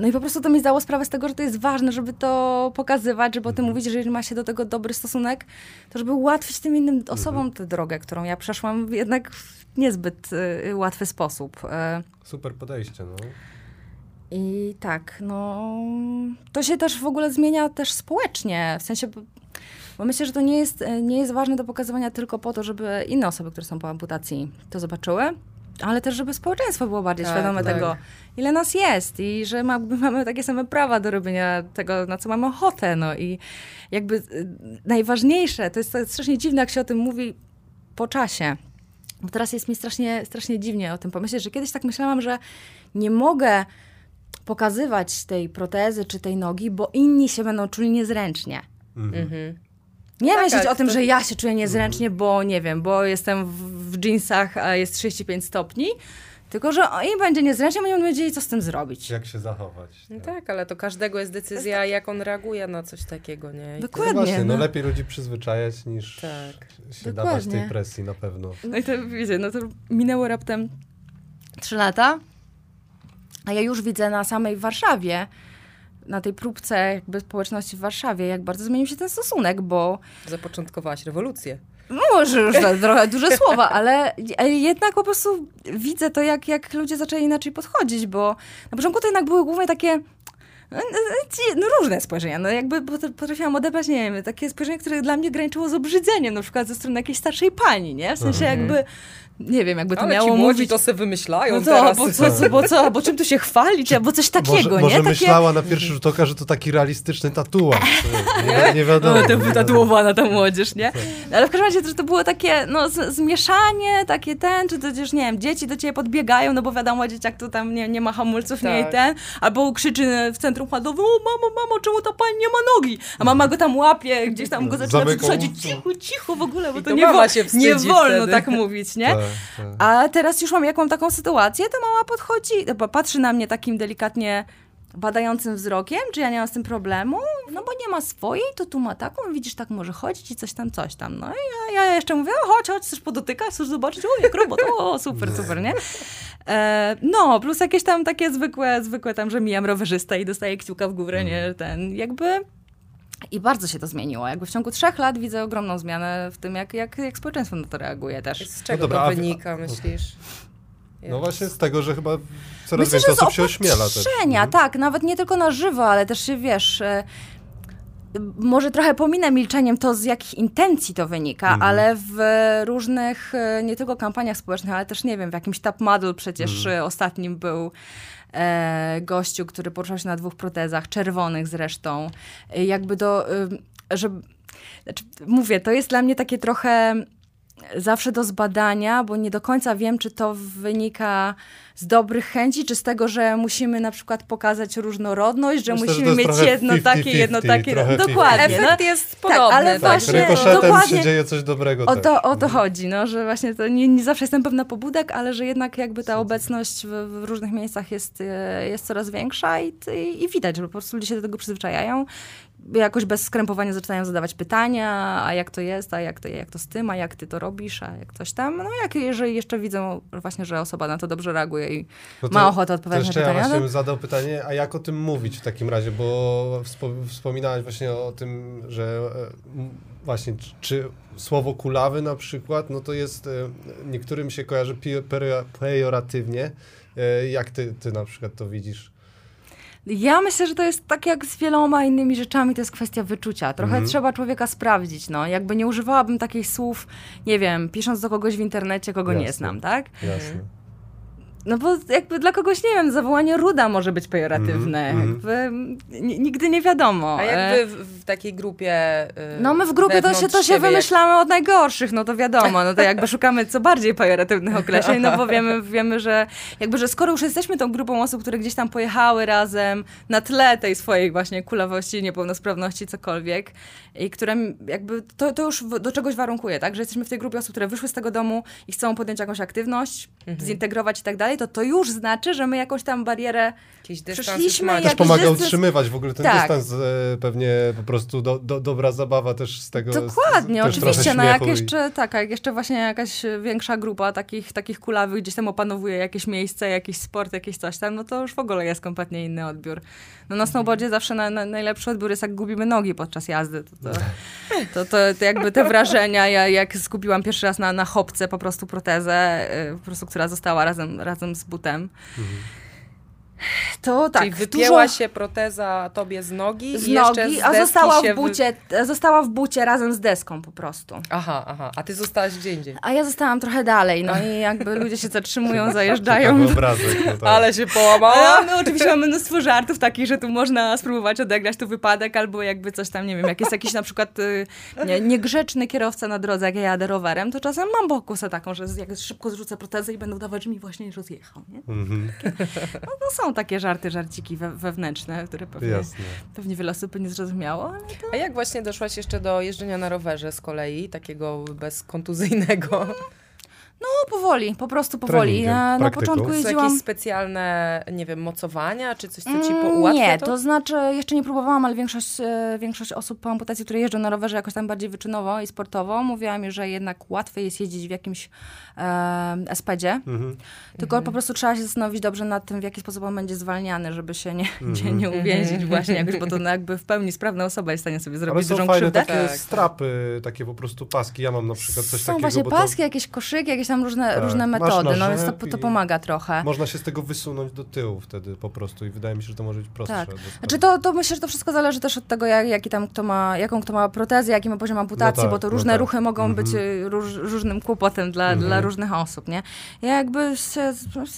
no i po prostu to mi zdało sprawę z tego, że to jest ważne, żeby to pokazywać, żeby o tym mówić, że jeżeli ma się do tego dobry stosunek, to żeby ułatwić tym innym osobom tę drogę, którą ja przeszłam jednak w niezbyt y, łatwy sposób. E, Super podejście, no. I tak, no to się też w ogóle zmienia też społecznie, w sensie, bo- bo myślę, że to nie jest, nie jest ważne do pokazywania tylko po to, żeby inne osoby, które są po amputacji, to zobaczyły, ale też, żeby społeczeństwo było bardziej Tak, świadome tak. tego, ile nas jest i że ma, <laughs> mamy takie same prawa do robienia tego, na co mamy ochotę, no i jakby y, najważniejsze, to jest, to jest strasznie dziwne, jak się o tym mówi po czasie, bo teraz jest mi strasznie, strasznie dziwnie o tym pomyśleć, że kiedyś tak myślałam, że nie mogę pokazywać tej protezy czy tej nogi, bo inni się będą czuli niezręcznie. Mhm. Nie tak, myśleć o tym, to- że ja się czuję niezręcznie, bo nie wiem, bo jestem w, w jeansach, a jest 35 stopni, tylko że im będzie niezręcznie, będą wiedzieli, co z tym zrobić. Jak się zachować. No tak, ale to każdego jest decyzja, jak on reaguje na coś takiego, nie? I Dokładnie. No właśnie, no no. lepiej ludzi przyzwyczajać niż Tak. się Dokładnie. dawać tej presji na pewno. No i to wiecie, no to minęło raptem 3 lata, a ja już widzę na samej Warszawie, na tej próbce jakby społeczności w Warszawie, jak bardzo zmienił się ten stosunek, bo Zapoczątkowałaś rewolucję. No może już trochę duże <laughs> słowa, ale jednak po prostu widzę to, jak, jak ludzie zaczęli inaczej podchodzić, bo na początku to jednak były głównie takie no, no, różne spojrzenia. No jakby pot- potrafiłam odebrać, nie wiem, takie spojrzenie, które dla mnie graniczyło z obrzydzeniem, na przykład ze strony jakiejś starszej pani, nie? W sensie jakby, nie wiem, jakby to Ale miało ci młodzi mówić... to se wymyślają No to, teraz. bo co, co, bo co, bo czym tu się chwalić, albo coś takiego, może nie? może Takie... myślała na pierwszy rzut oka, że to taki realistyczny tatuaż. Nie, nie wiadomo. No, to wytatuowana ta młodzież, nie? No, ale w każdym razie to, to było takie, no, zmieszanie, takie ten, czy to też, nie wiem, dzieci do ciebie podbiegają, no bo wiadomo, dzieciak tu tam nie, nie ma hamulców, nie i Tak. ten, albo krzyczy w centrum handlowym, o mamo, mamo, czemu ta pani nie ma nogi? A mama go tam łapie, gdzieś tam go zaczyna usta. cicho, cicho w ogóle, bo I to, to nie, wo- nie wolno wtedy. tak mówić, nie? Tak, tak. A teraz już mam, jak mam taką sytuację, to mama podchodzi, patrzy na mnie takim delikatnie badającym wzrokiem, czy ja nie mam z tym problemu, no bo nie ma swojej, to tu ma taką, widzisz, tak może chodzić i coś tam, coś tam. No i ja, ja jeszcze mówię, o, chodź, chodź, chcesz podotykać, chcesz zobaczyć, o, jak robot, o, super, super, nie? E, no, plus jakieś tam takie zwykłe, zwykłe tam, że mijam rowerzysta i dostaję kciuka w górę, nie, ten, jakby... I bardzo się to zmieniło. Jakby w ciągu trzech lat widzę ogromną zmianę w tym, jak, jak, jak społeczeństwo na to reaguje też. Z czego dobra, to a wy- wynika, myślisz? No właśnie z tego, że chyba coraz Myślę, więcej osób się ośmiela też. Mhm. tak, nawet nie tylko na żywo, ale też się, wiesz, e, może trochę pominę milczeniem to, z jakich intencji to wynika, Mhm. ale w różnych, e, nie tylko kampaniach społecznych, ale też, nie wiem, w jakimś Top Model przecież e, ostatnim był gościu, który poruszał się na dwóch protezach, czerwonych zresztą, E, jakby do, e, że, znaczy, mówię, to jest dla mnie takie trochę zawsze do zbadania, bo nie do końca wiem, czy to wynika z dobrych chęci, czy z tego, że musimy na przykład pokazać różnorodność, że Myślę, że musimy jest mieć jedno takie, 50-50, jedno takie. Dokładnie. 50-50. No, Efekt jest podobny. ale tak. Tak, właśnie- dokładnie. się dzieje coś dobrego o też. to, o to chodzi, no, że właśnie to nie, nie zawsze jestem pewna pobudek, ale że jednak jakby ta obecność w, w różnych miejscach jest, e, jest coraz większa i, i, i widać, że po prostu ludzie się do tego przyzwyczajają. Jakoś bez skrępowania zaczynają zadawać pytania, a jak to jest, a jak to, jak to z tym, a jak ty to robisz, a jak coś tam. No jak jeżeli jeszcze widzą właśnie, że osoba na to dobrze reaguje i No ma ochotę odpowiadać na jeszcze ja pytania. właśnie bym zadał pytanie, a jak o tym mówić w takim razie, bo wspo wspominałaś właśnie o tym, że e, właśnie czy, słowo kulawy na przykład, no to jest, e, niektórym się kojarzy pejoratywnie. E, Jak ty, ty na przykład to widzisz? Ja myślę, że to jest tak jak z wieloma innymi rzeczami, to jest kwestia wyczucia. Trochę Mhm. trzeba człowieka sprawdzić, no. Jakby nie używałabym takich słów, nie wiem, pisząc do kogoś w internecie, kogo nie Jasne. znam, tak? Jasne. No bo jakby dla kogoś, nie wiem, zawołanie ruda może być pejoratywne. Jakby n- nigdy nie wiadomo. A E, jak wy w, w takiej grupie. y, No my w grupie to się, to się siebie, jak- wymyślamy od najgorszych, no to wiadomo, no to jakby szukamy co bardziej pejoratywnych określeń, no bo wiemy, wiemy, że jakby, że skoro już jesteśmy tą grupą osób, które gdzieś tam pojechały razem na tle tej swojej właśnie kulawości, niepełnosprawności, cokolwiek i które jakby, to, to już do czegoś warunkuje, tak, że jesteśmy w tej grupie osób, które wyszły z tego domu i chcą podjąć jakąś aktywność, zintegrować i tak dalej, to to już znaczy, że my jakąś tam barierę Jakiś dystans macie. Też pomaga dystans- utrzymywać w ogóle ten Tak. dystans, e, pewnie po prostu do, do, dobra zabawa też z tego. Dokładnie, z, oczywiście, no jak i- jeszcze, tak, jak jeszcze właśnie jakaś większa grupa takich, takich kulawych gdzieś tam opanowuje jakieś miejsce, jakiś sport, jakieś coś tam, no to już w ogóle jest kompletnie inny odbiór. No na snowboardzie zawsze na, na, najlepszy odbiór jest jak gubimy nogi podczas jazdy, to, to, to, <laughs> to, to jakby te wrażenia, ja jak skupiłam pierwszy raz na, na hopce po prostu protezę, y, po prostu, która została razem, razem z butem, to tak, Czyli wypięła dużo- się proteza tobie z nogi z i jeszcze nogi, z a została w, bucie, została w bucie razem z deską po prostu. Aha, aha. A ty zostałaś gdzie indziej. A ja zostałam trochę dalej, no i jakby ludzie się zatrzymują, zajeżdżają. Obrazek. No tak. Ale się połamała. No, oczywiście mamy mnóstwo żartów takich, że tu można spróbować odegrać tu wypadek, albo jakby coś tam, nie wiem, jak jest jakiś na przykład y, nie, niegrzeczny kierowca na drodze, jak ja jadę rowerem, to czasem mam pokusę taką, że jak szybko zrzucę protezę i będę udawać, że mi właśnie rozjechał, nie? Mhm, No, no są takie żarty, żarciki we, wewnętrzne, które pewnie, jasne. pewnie wiele osób by nie zrozumiało, ale A jak właśnie doszłaś jeszcze do jeżdżenia na rowerze z kolei, takiego bezkontuzyjnego? No powoli, po prostu powoli. Treningiem, Ja na praktyką. początku Są jeździłam... jakieś specjalne, nie wiem, mocowania, czy coś, co ci Mm, po- ułatwia Nie, to? to znaczy jeszcze nie próbowałam, ale większość, e, większość osób po amputacji, które jeżdżą na rowerze jakoś tam bardziej wyczynowo i sportowo, mówiła mi, że jednak łatwiej jest jeździć w jakimś e, spedzie, Mhm. tylko po prostu trzeba się zastanowić dobrze nad tym, w jaki sposób on będzie zwalniany, żeby się nie, <laughs> Mhm. nie uwięzić właśnie jakoś, bo to no jakby w pełni sprawna osoba jest w stanie sobie Ale zrobić są dużą fajne krzywdę. takie Tak, tak. strapy, takie po prostu paski. Ja mam na przykład coś Są takiego, właśnie bo paski, to jakieś koszyki, jakieś tam różne, Tak. różne metody, no więc to, to pomaga trochę. można się z tego wysunąć do tyłu wtedy po prostu i wydaje mi się, że to może być prostsze. Tak. Znaczy to, to myślę, że to wszystko zależy też od tego, jak, jaki tam kto ma, jaką kto ma protezę, jaki ma poziom amputacji, No tak, bo to no różne tak. ruchy mogą Mhm. być y, róż, różnym kłopotem dla, Mhm. dla różnych osób, nie? Ja jakby się,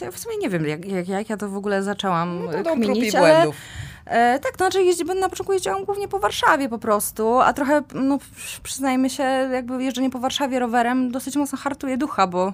ja w sumie nie wiem, jak, jak, jak ja to w ogóle zaczęłam No no to kminić, ale błędów. E, tak, to znaczy jeździ, na początku jeździłam głównie po Warszawie po prostu, a trochę, no przyznajmy się, jakby jeżdżenie po Warszawie rowerem dosyć mocno hartuje ducha, bo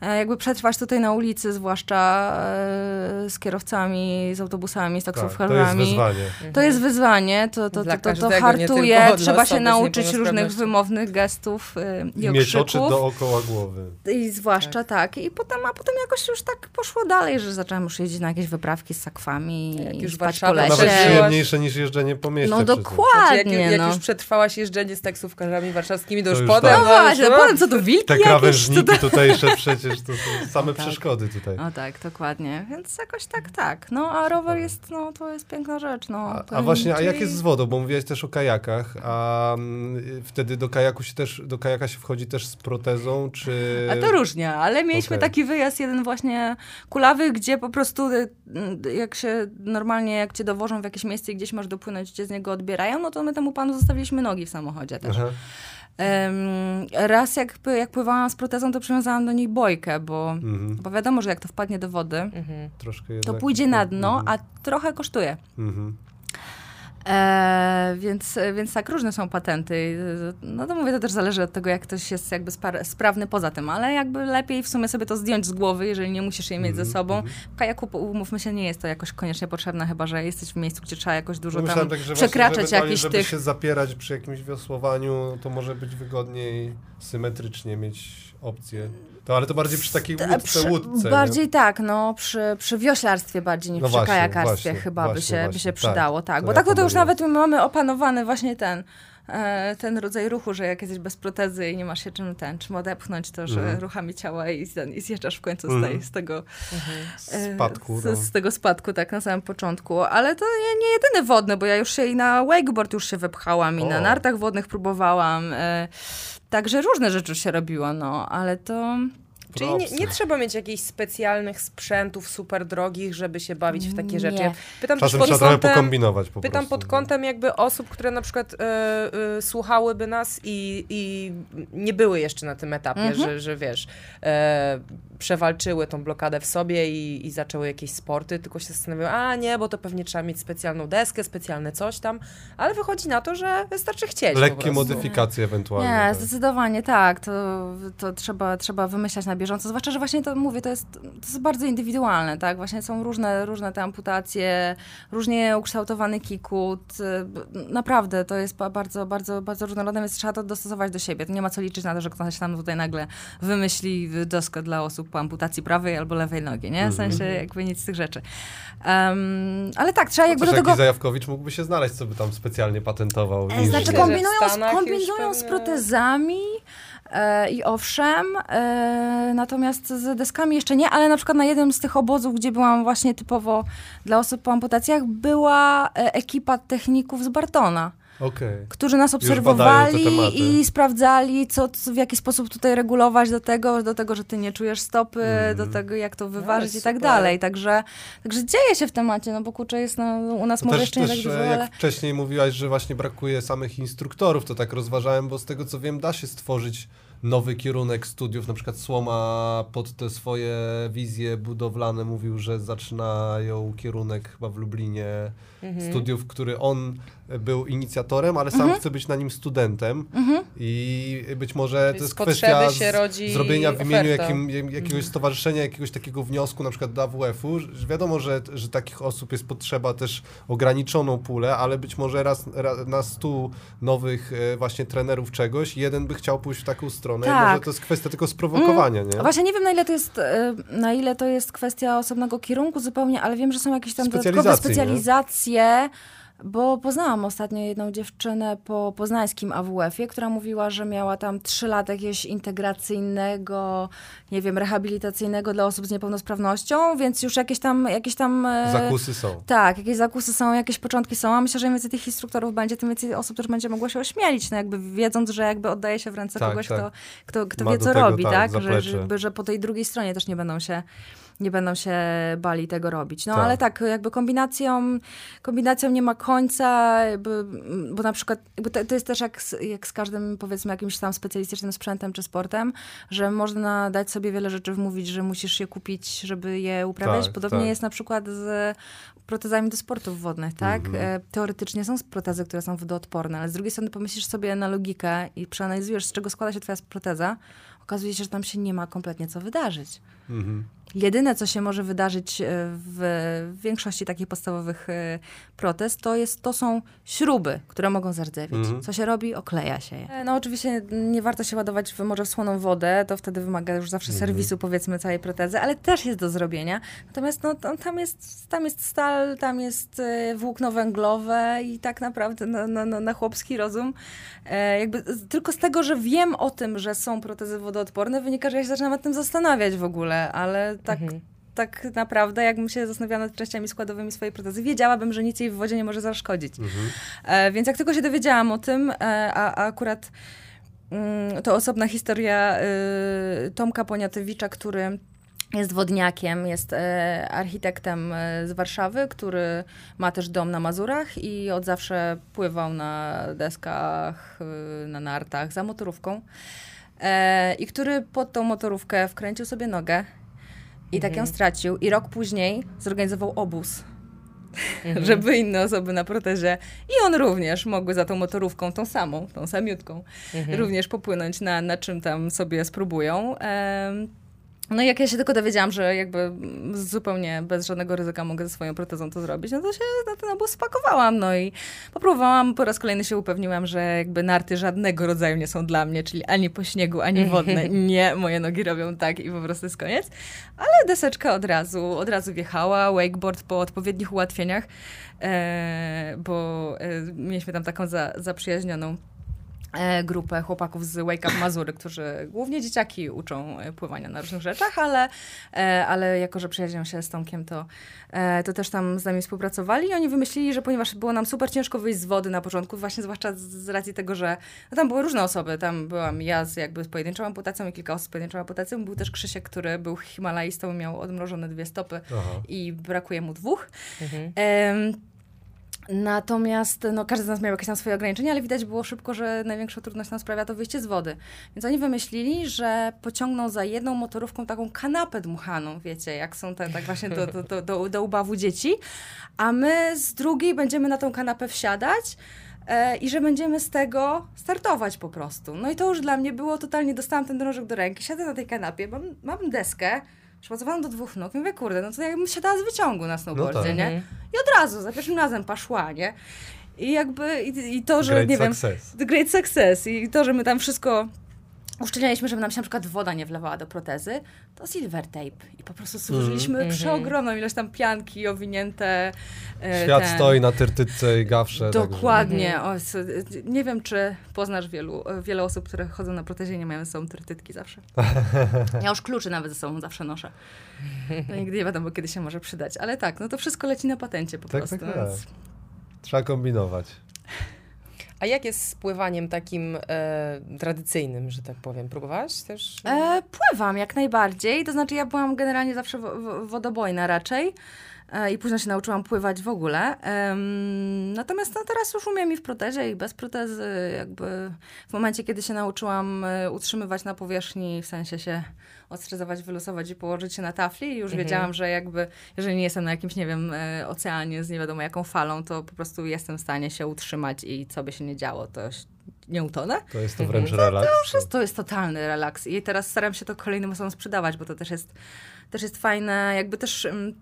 jakby przetrwać tutaj na ulicy, zwłaszcza e, z kierowcami, z autobusami, z tak, to jest taksówkarzami. wyzwanie. To jest wyzwanie, to, to, to, to, hartuje, trzeba się nauczyć różnych wymownych gestów y, i I mieć oczy okrzyków. dookoła głowy. I zwłaszcza tak. I potem, a potem jakoś już tak poszło dalej, że zaczęłam już jeździć na jakieś wyprawki z sakwami Jak i już spać po lesie. Nawet przyjemniejsze niż jeżdżenie po mieście. No przecież. Znaczy, dokładnie, jak, jak no. już przetrwałaś jeżdżenie z taksówkarzami warszawskimi, to To już potem... tak. No no, właśnie, no potem co tu wilki Te krawężniki tutejsze przecież to są same tak. przeszkody tutaj. No tak, dokładnie. Więc jakoś tak, tak. No a rower jest, no to jest piękna rzecz, no. A, a właśnie, a czyli- jak jest z wodą? Bo mówiłeś też o kajakach, a mm, wtedy do kajaku się też, do kajaka się wchodzi też z protezą, czy... A to różnie, ale mieliśmy Okej. taki wyjazd jeden właśnie kulawy, gdzie po prostu y, y, jak się normalnie, jak cię dowożą w jakieś miejsce i gdzieś masz dopłynąć, cię z niego odbierają, no to my temu panu zostawiliśmy nogi w samochodzie też. Aha. Raz jak, jak pływałam z protezą, to przywiązałam do niej bojkę, bo, Mhm. bo wiadomo, że jak to wpadnie do wody, Mhm. To pójdzie na dno, Mhm. a trochę kosztuje. Mhm. E, więc, więc tak, różne są patenty. No to mówię, to też zależy od tego, jak ktoś jest jakby sprawny poza tym, ale jakby lepiej w sumie sobie to zdjąć z głowy, jeżeli nie musisz jej mieć ze Mhm, sobą. mhm. W kajaku, umówmy się, nie jest to jakoś koniecznie potrzebne, chyba że jesteś w miejscu, gdzie trzeba jakoś dużo No tam tak, właśnie, przekraczać ewentualnie, jakiś żeby tych... się zapierać przy jakimś wiosłowaniu, to może być wygodniej symetrycznie mieć opcję. To, ale to bardziej przy takiej łódce, przy- łódce. nie? Bardziej tak, no, przy, przy wioślarstwie bardziej niż No przy właśnie, kajakarstwie właśnie, chyba by, właśnie, się, by właśnie, się tak. przydało, tak. To Bo tak to, to już pomyliłem. nawet my mamy opanowany właśnie ten, e, ten rodzaj ruchu, że jak jesteś bez protezy i nie masz się czym ten, czym odepchnąć, to że Mhm. ruchami ciała i, ten, i zjeżdżasz w końcu z, Mhm. tej, z tego e, Spadku. Z, no. z tego spadku, tak, na samym początku. Ale to nie, nie jedyny wodny, bo ja już się i na wakeboard już się wypchałam, i na O. nartach wodnych próbowałam. E, także różne rzeczy się robiło, no, ale to... Czyli nie, nie trzeba mieć jakichś specjalnych sprzętów super drogich, żeby się bawić w takie rzeczy. Ja Pytam Czasem pod trzeba trochę kątem, pokombinować po Pytam prostu. pod kątem jakby osób, które na przykład e, e, słuchałyby nas i, i nie były jeszcze na tym etapie, Mhm. że, że wiesz, e, przewalczyły tą blokadę w sobie i, i zaczęły jakieś sporty, tylko się zastanawiają, a nie, bo to pewnie trzeba mieć specjalną deskę, specjalne coś tam, ale wychodzi na to, że wystarczy chcieć Lekkie modyfikacje ewentualnie. Nie, tak. zdecydowanie tak. To, to trzeba, trzeba wymyślać na bieżąco. Zwłaszcza, że właśnie to mówię, to jest, to jest bardzo indywidualne, tak? Właśnie są różne, różne te amputacje, różnie ukształtowany kikut. y, Naprawdę to jest ba- bardzo, bardzo, bardzo różnorodne, więc trzeba to dostosować do siebie. To nie ma co liczyć na to, że ktoś nam tutaj nagle wymyśli deskę dla osób po amputacji prawej albo lewej nogi, nie? W sensie jakby nic z tych rzeczy. Um, ale tak, trzeba jakby Chociaż do tego... Zajawkowicz mógłby się znaleźć, co by tam specjalnie patentował. E, Znaczy kombinują, z, kombinują z protezami e, i owszem, e, natomiast z deskami jeszcze nie, ale na przykład na jednym z tych obozów, gdzie byłam właśnie typowo dla osób po amputacjach, była e, ekipa techników z Bartona. Okej. którzy nas obserwowali i sprawdzali, co, co, w jaki sposób tutaj regulować do tego, do tego, że ty nie czujesz stopy, Mhm. do tego, jak to wyważyć i tak super. dalej. Także, także dzieje się w temacie, no bo kurczę jest no, u nas To może też, jeszcze nie tak też dużo, e, ale... jak wcześniej mówiłaś, że właśnie brakuje samych instruktorów, to tak rozważałem, bo z tego co wiem, da się stworzyć nowy kierunek studiów, na przykład Słoma pod te swoje wizje budowlane mówił, że zaczynają kierunek chyba w Lublinie Mhm. studiów, który on był inicjatorem, ale Mhm. sam chce być na nim studentem i być może Czyli to jest kwestia zrobienia w imieniu jakim, jakiegoś stowarzyszenia, jakiegoś takiego wniosku, na przykład do AWF-u, że wiadomo, że, że takich osób jest potrzeba też ograniczoną pulę, ale być może raz, raz na stu nowych e, właśnie trenerów czegoś, jeden by chciał pójść w taką stronę. Tak. Może to jest kwestia tylko sprowokowania, nie? Właśnie nie wiem, na ile to jest, e, na ile to jest kwestia osobnego kierunku zupełnie, ale wiem, że są jakieś tam dodatkowe Specjalizacji, bo poznałam ostatnio jedną dziewczynę po poznańskim AWF-ie, która mówiła, że miała tam trzy lata jakiegoś integracyjnego, nie wiem, rehabilitacyjnego dla osób z niepełnosprawnością, więc już jakieś tam, jakieś tam... e, Zakusy są. tak, jakieś zakusy są, jakieś początki są, a myślę, że im więcej tych instruktorów będzie, tym więcej osób też będzie mogło się ośmielić, no jakby wiedząc, że jakby oddaje się w ręce Tak, kogoś, tak. Kto, kto, kto Ma wie, co tego, robi, tak, tak? Że, żeby, że po tej drugiej stronie też nie będą się nie będą się bali tego robić. No Tak. ale tak, jakby kombinacją, kombinacją nie ma końca, jakby, bo na przykład to, to jest też jak z, jak z każdym powiedzmy jakimś tam specjalistycznym sprzętem czy sportem, że można dać sobie wiele rzeczy wmówić, że musisz je kupić, żeby je uprawiać. Tak, Podobnie tak. jest na przykład z protezami do sportów wodnych, tak? Mhm. E, Teoretycznie są protezy, które są wodoodporne, ale z drugiej strony pomyślisz sobie na logikę i przeanalizujesz, z czego składa się twoja proteza, okazuje się, że tam się nie ma kompletnie co wydarzyć. Mhm. Jedyne, co się może wydarzyć e, w większości takich podstawowych e, protez, to, jest, to są śruby, które mogą zardzewieć. Mhm. Co się robi? Okleja się je. E, No oczywiście nie warto się ładować w może w słoną wodę, to wtedy wymaga już zawsze Mhm. serwisu powiedzmy całej protezy, ale też jest do zrobienia. Natomiast no, tam, jest, tam jest stal, tam jest włókno węglowe i tak naprawdę na, na, na, na chłopski rozum jakby tylko z tego, że wiem o tym, że są protezy wodoodporne, wynika, że ja się zaczynam nad tym zastanawiać w ogóle, ale tak, Mhm. tak naprawdę, jakbym się zastanawiała nad częściami składowymi swojej protezy, wiedziałabym, że nic jej w wodzie nie może zaszkodzić. Mhm. E, więc jak tylko się dowiedziałam o tym, e, a, a akurat mm, to osobna historia y, Tomka Poniatowicza, który jest wodniakiem, jest e, architektem e, z Warszawy, który ma też dom na Mazurach i od zawsze pływał na deskach, y, na nartach za motorówką. E, I który pod tą motorówkę wkręcił sobie nogę i tak ją stracił. I rok później zorganizował obóz żeby inne osoby na protezie i on również mogły za tą motorówką, tą samą, tą samiutką, również popłynąć na, na czym tam sobie spróbują. No i jak ja się tylko dowiedziałam, że jakby zupełnie bez żadnego ryzyka mogę ze swoją protezą to zrobić, no to się na ten obóz spakowałam, no i popróbowałam, po raz kolejny się upewniłam, że jakby narty żadnego rodzaju nie są dla mnie, czyli ani po śniegu, ani wodne. <laughs> Nie, moje nogi robią tak i po prostu jest koniec. Ale deseczka od razu, od razu wjechała, wakeboard po odpowiednich ułatwieniach, e, bo e, mieliśmy tam taką za, zaprzyjaźnioną grupę chłopaków z Wake Up Mazury, którzy głównie dzieciaki uczą e, pływania na różnych rzeczach, ale, e, ale jako, że przyjaźnią się z Tomkiem, to, e, to też tam z nami współpracowali i oni wymyślili, że ponieważ było nam super ciężko wyjść z wody na początku, właśnie zwłaszcza z, racji tego, że no tam były różne osoby, tam byłam ja z jakby z pojedynczą amputacją i kilka osób z pojedynczą amputacją, był też Krzysiek, który był himalaistą, miał odmrożone dwie stopy Aha. i brakuje mu dwóch. Mhm. Em, Natomiast no, każdy z nas miał jakieś tam swoje ograniczenia, ale widać było szybko, że największą trudność nam sprawia to wyjście z wody. Więc oni wymyślili, że pociągną za jedną motorówką taką kanapę dmuchaną, wiecie, jak są te tak właśnie do, do, do, do, do ubawu dzieci, a my z drugiej będziemy na tą kanapę wsiadać e, i że będziemy z tego startować po prostu. No i to już dla mnie było totalnie, dostałam ten drążek do ręki, siadę na tej kanapie, mam, mam deskę, przymocowaną do dwóch nóg i mówię, kurde, no to jakbym siadała z wyciągu na snowboardzie, tak. nie? Mhm. I od razu, za pierwszym razem paszła, nie? I jakby, i, i to, że Great nie wiem, success. the great success i to, że my tam wszystko uszczelnialiśmy, żeby nam się na przykład woda nie wlewała do protezy, to silver tape. I po prostu zużyliśmy mm. przeogromną ilość tam pianki owinięte. E, Świat ten... stoi na tyrtyce i gawrze. Dokładnie. Także. O, nie wiem, czy poznasz wielu, wiele osób, które chodzą na protezie i nie mają ze sobą tyrtytki zawsze. <laughs> Ja już kluczy nawet ze sobą zawsze noszę. No, nigdy nie wiadomo, kiedy się może przydać. Ale tak, no to wszystko leci na patencie po tak, prostu. Tak, tak. Trzeba kombinować. A jak jest z pływaniem takim e, tradycyjnym, że tak powiem? Próbowałaś też? E, pływam jak najbardziej. To znaczy ja byłam generalnie zawsze wodobojna raczej. E, I później się nauczyłam pływać w ogóle. natomiast no, teraz już umiem i w protezie, i bez protezy. Jakby w momencie, kiedy się nauczyłam e, utrzymywać na powierzchni, w sensie się odstresować, wylosować i położyć się na tafli, już mhm. wiedziałam, że jakby, jeżeli nie jestem na jakimś, nie wiem, e, oceanie z nie wiadomo jaką falą, to po prostu jestem w stanie się utrzymać i co by się nie działo, to nie utonę. To jest to wręcz mhm. relaks. To, to, jest, to jest totalny relaks. I teraz staram się to kolejnym osobom sprzedawać, bo to też jest, też jest fajne, jakby też mm,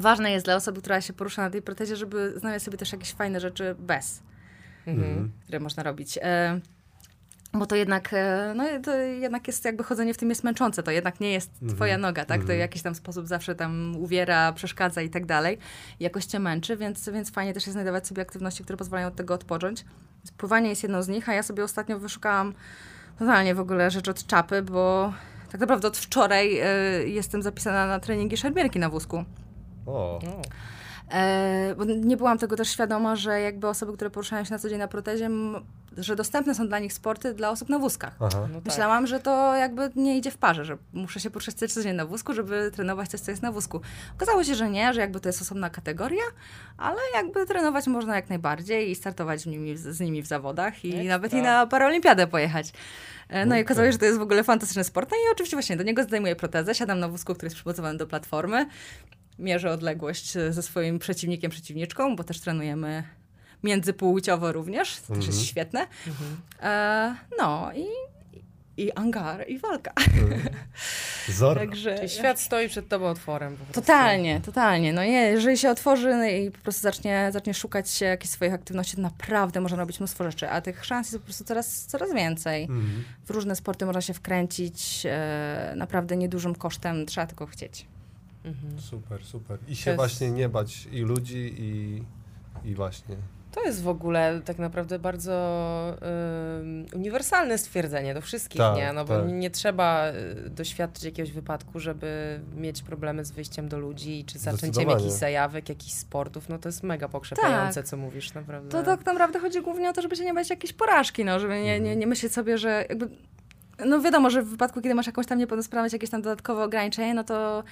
ważne jest dla osoby, która się porusza na tej protezie, żeby znaleźć sobie też jakieś fajne rzeczy bez, mhm. które można robić. E, bo to jednak, e, no, to jednak jest jakby chodzenie w tym jest męczące, to jednak nie jest mhm. twoja noga, tak? To w mhm. jakiś tam sposób zawsze tam uwiera, przeszkadza i tak dalej. Jakoś cię męczy, więc, więc fajnie też jest znajdować sobie aktywności, które pozwalają od tego odpocząć. Pływanie jest jedną z nich, a ja sobie ostatnio wyszukałam totalnie w ogóle rzecz od czapy, bo tak naprawdę od wczoraj y, jestem zapisana na treningi szermierki na wózku. O. E, bo nie byłam tego też świadoma, że jakby osoby, które poruszają się na co dzień na protezie, że dostępne są dla nich sporty dla osób na wózkach. No tak. Myślałam, że to jakby nie idzie w parze, że muszę się poruszać co dzień na wózku, żeby trenować coś, co jest na wózku. Okazało się, że nie, że jakby to jest osobna kategoria, ale jakby trenować można jak najbardziej i startować z nimi, z nimi w zawodach i Ekstra. nawet i na paraolimpiadę pojechać. E, no okay. i okazało się, że to jest w ogóle fantastyczny sport. No i oczywiście właśnie do niego zdejmuję protezę, siadam na wózku, który jest przygotowany do platformy mierzę odległość ze swoim przeciwnikiem, przeciwniczką, bo też trenujemy międzypłciowo również, to też jest mhm. świetne. Mhm. E, no i, i angar, i walka. <laughs> Mhm. Zor. Także... Czyli świat stoi przed tobą otworem. Totalnie, totalnie. No nie, jeżeli się otworzy no i po prostu zacznie, zacznie szukać jakichś swoich aktywności, to naprawdę można robić mnóstwo rzeczy, a tych szans jest po prostu coraz, coraz więcej. Mhm. W różne sporty można się wkręcić e, naprawdę niedużym kosztem, trzeba tylko chcieć. Mhm. Super, super. I się jest... właśnie nie bać i ludzi, i, i właśnie. To jest w ogóle tak naprawdę bardzo y, uniwersalne stwierdzenie do wszystkich, tak, nie? No bo tak. nie trzeba y, doświadczyć jakiegoś wypadku, żeby mieć problemy z wyjściem do ludzi, czy zaczęciem jakichś zajawek, jakichś sportów. No to jest mega pokrzepiające, tak. co mówisz, naprawdę. To tak naprawdę chodzi głównie o to, żeby się nie bać jakiejś porażki, no, żeby nie, nie, mhm. nie myśleć sobie, że jakby no wiadomo, że w wypadku, kiedy masz jakąś tam niepełnosprawność, jakieś tam dodatkowe ograniczenie, no to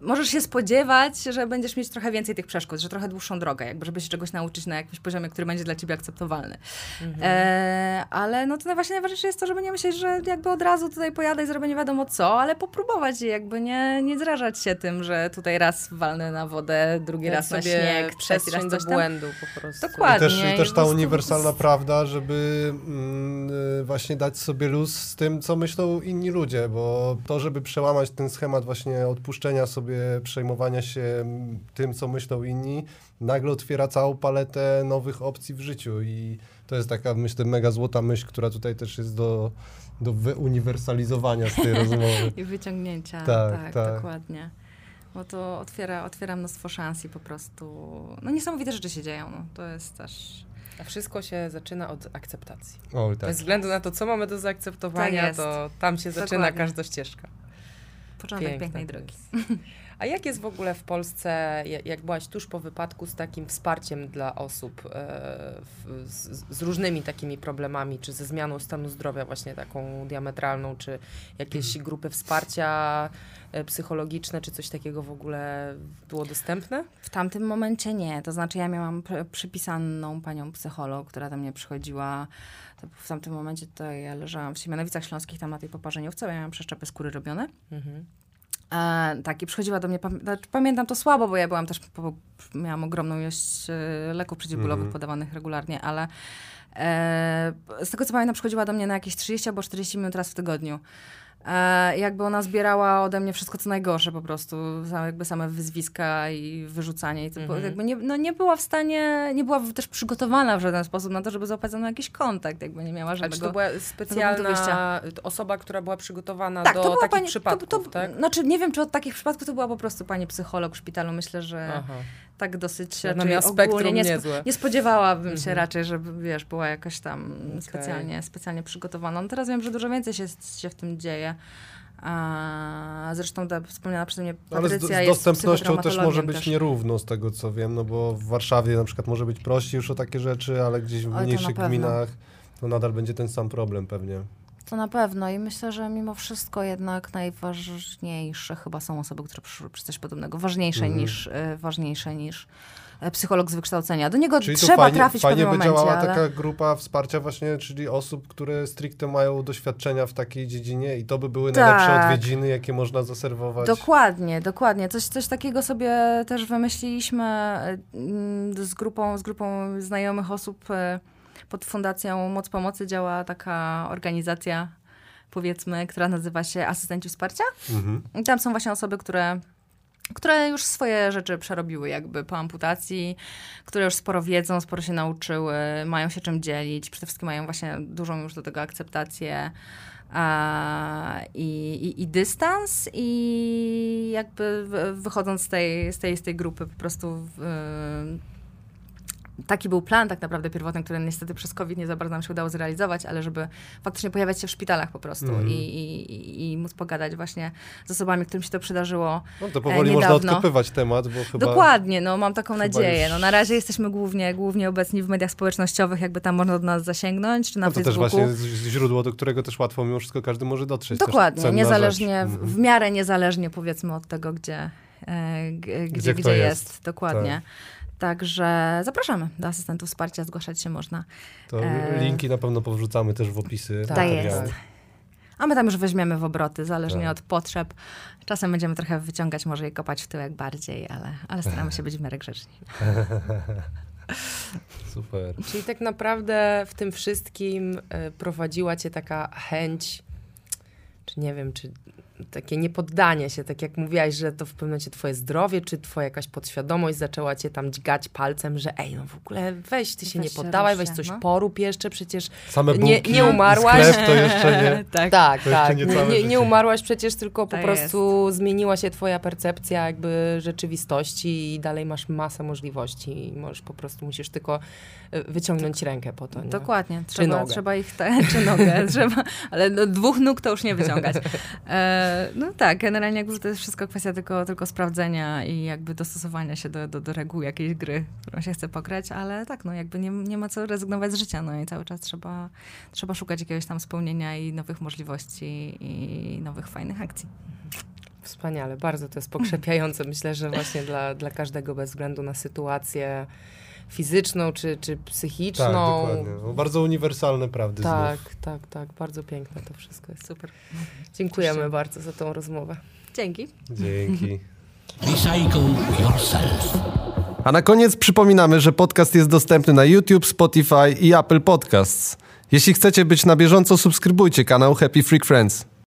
możesz się spodziewać, że będziesz mieć trochę więcej tych przeszkód, że trochę dłuższą drogę, jakby żeby się czegoś nauczyć na jakimś poziomie, który będzie dla ciebie akceptowalny. Mhm. E, ale no to właśnie najważniejsze jest to, żeby nie myśleć, że jakby od razu tutaj pojadę i zrobię nie wiadomo co, ale popróbować jakby nie, nie zrażać się tym, że tutaj raz walnę na wodę, drugi raz na śnieg, trzeci raz coś do błędu po prostu. Dokładnie. I też, i też ta uniwersalna prawda, żeby mm, y, właśnie dać sobie luz z tym, co myślą inni ludzie, bo to, żeby przełamać ten schemat właśnie odpuszczenia sobie sobie przejmowania się tym, co myślą inni, nagle otwiera całą paletę nowych opcji w życiu i to jest taka, myślę, mega złota myśl, która tutaj też jest do, do wyuniwersalizowania z tej <laughs> rozmowy. I wyciągnięcia, tak, tak, tak, dokładnie. Bo to otwiera, otwiera mnóstwo szans i po prostu, no niesamowite rzeczy się dzieją, no. to jest też... A wszystko się zaczyna od akceptacji. O, tak. Bez względu na to, co mamy do zaakceptowania, tak to tam się zaczyna Dokładnie. każda ścieżka. Początek Piękna pięknej drogi. A jak jest w ogóle w Polsce, jak byłaś tuż po wypadku, z takim wsparciem dla osób e, z, różnymi takimi problemami, czy ze zmianą stanu zdrowia właśnie taką diametralną, czy jakieś grupy wsparcia e, psychologiczne, czy coś takiego w ogóle było dostępne? W tamtym momencie nie. To znaczy ja miałam przypisaną panią psycholog, która do mnie przychodziła w tamtym momencie to ja leżałam w Siemianowicach Śląskich, tam na tej poparzeniówce, ja miałam przeszczepy skóry robione. Mhm. E, tak, i przychodziła do mnie, znaczy, pamiętam to słabo, bo ja byłam też, miałam ogromną ilość e, leków przeciwbólowych mm. podawanych regularnie, ale e, z tego co pamiętam, przychodziła do mnie na jakieś 30 albo 40 minut raz w tygodniu. E, jakby ona zbierała ode mnie wszystko, co najgorsze po prostu, jakby same wyzwiska i wyrzucanie. I to, mhm. jakby nie, no nie była w stanie, nie była też przygotowana w żaden sposób na to, żeby złapać ze mną jakiś kontakt, jakby nie miała żadnego... A czy to była specjalna osoba, która była przygotowana tak, do to była takich pani, przypadków, to, to, tak? Znaczy, nie wiem, czy od takich przypadków to była po prostu pani psycholog w szpitalu. Myślę, że Aha. Tak dosyć raczej ogólnie. Nie, nie spodziewałabym mhm. się raczej, żeby, wiesz, była jakaś tam okay. specjalnie, specjalnie przygotowana. No teraz wiem, że dużo więcej się, się w tym dzieje. A zresztą ta wspomniana przeze mnie Patrycja Ale z, z dostępnością też może być też. nierówno z tego co wiem, no bo w Warszawie na przykład może być prościej już o takie rzeczy, ale gdzieś w mniejszych gminach to nadal będzie ten sam problem pewnie. To na pewno i myślę, że mimo wszystko jednak najważniejsze chyba są osoby, które przyszły przez coś podobnego. Ważniejsze mhm. niż, y, ważniejsze niż E, psycholog z wykształcenia. Do niego czyli trzeba fajnie, trafić fajnie w pewnym by momencie. działała ale... taka grupa wsparcia właśnie, czyli osób, które stricte mają doświadczenia w takiej dziedzinie i to by były tak. najlepsze odwiedziny, jakie można zaserwować. Dokładnie, dokładnie. Coś, coś takiego sobie też wymyśliliśmy mm, z grupą, z grupą znajomych osób e, pod Fundacją Moc Pomocy działa taka organizacja, powiedzmy, która nazywa się Asystenci Wsparcia. Mhm. I tam są właśnie osoby, które które już swoje rzeczy przerobiły jakby po amputacji, które już sporo wiedzą, sporo się nauczyły, mają się czym dzielić, przede wszystkim mają właśnie dużą już do tego akceptację a, i, i, i, dystans i jakby wychodząc z tej, z tej, z tej grupy po prostu w, taki był plan tak naprawdę pierwotny, który niestety przez COVID nie za bardzo nam się udało zrealizować, ale żeby faktycznie pojawiać się w szpitalach po prostu mm. i, i, i, móc pogadać właśnie z osobami, którym się to przydarzyło No to powoli można odkopywać temat, bo chyba... Dokładnie, no mam taką nadzieję. Już... No na razie jesteśmy głównie, głównie obecni w mediach społecznościowych, jakby tam można do nas zasięgnąć, czy na no to Facebooku. też właśnie źródło, do którego też łatwo mimo wszystko każdy może dotrzeć. Dokładnie, niezależnie, w, w, mhm. miarę niezależnie powiedzmy od tego, gdzie, e, gdzie, gdzie, gdzie jest. jest. Dokładnie. Tak. Także zapraszamy do asystentów wsparcia, zgłaszać się można. To e... linki na pewno powrzucamy też w opisy. Tak jest. A my tam już weźmiemy w obroty, zależnie tak. od potrzeb. Czasem będziemy trochę wyciągać, może i kopać w tyłek bardziej, ale, ale staramy się <laughs> być w miarę grzeczni. <laughs> Super. Czyli tak naprawdę w tym wszystkim e, prowadziła cię taka chęć, czy nie wiem, czy takie niepoddanie się, tak jak mówiłaś, że to w pewnym momencie twoje zdrowie, czy twoja jakaś podświadomość zaczęła cię tam dźgać palcem, że ej, no w ogóle weź, ty się weź nie poddawaj, weź coś no. porób jeszcze, przecież Same nie, nie umarłaś. Sklep to jeszcze nie. <laughs> tak, tak. tak. Nie, nie, nie, umarłaś przecież, tylko po prostu jest. zmieniła się twoja percepcja jakby rzeczywistości i dalej masz masę możliwości i możesz po prostu, musisz tylko e, wyciągnąć rękę po to. Nie? Dokładnie. Trzeba, trzeba ich, te, <laughs> czy nogę, trzeba, ale no, dwóch nóg to już nie wyciągać. E, <laughs> no tak, generalnie jakby to jest wszystko kwestia tylko, tylko sprawdzenia i jakby dostosowania się do, do, do reguł jakiejś gry, którą się chce pograć, ale tak, no jakby nie, nie ma co rezygnować z życia, no i cały czas trzeba, trzeba szukać jakiegoś tam spełnienia i nowych możliwości i nowych fajnych akcji. Wspaniale, bardzo to jest pokrzepiające. Myślę, że właśnie dla, dla każdego bez względu na sytuację fizyczną czy, czy psychiczną. Tak, dokładnie. No, bardzo uniwersalne prawdy Tak, znów. tak, tak. Bardzo piękne to wszystko jest. Super. Dziękujemy bardzo za tą rozmowę. Dzięki. Dzięki. <laughs> Recycle yourself. A na koniec przypominamy, że podcast jest dostępny na YouTube, Spotify i Apple Podcasts. Jeśli chcecie być na bieżąco, subskrybujcie kanał Happy Freak Friends.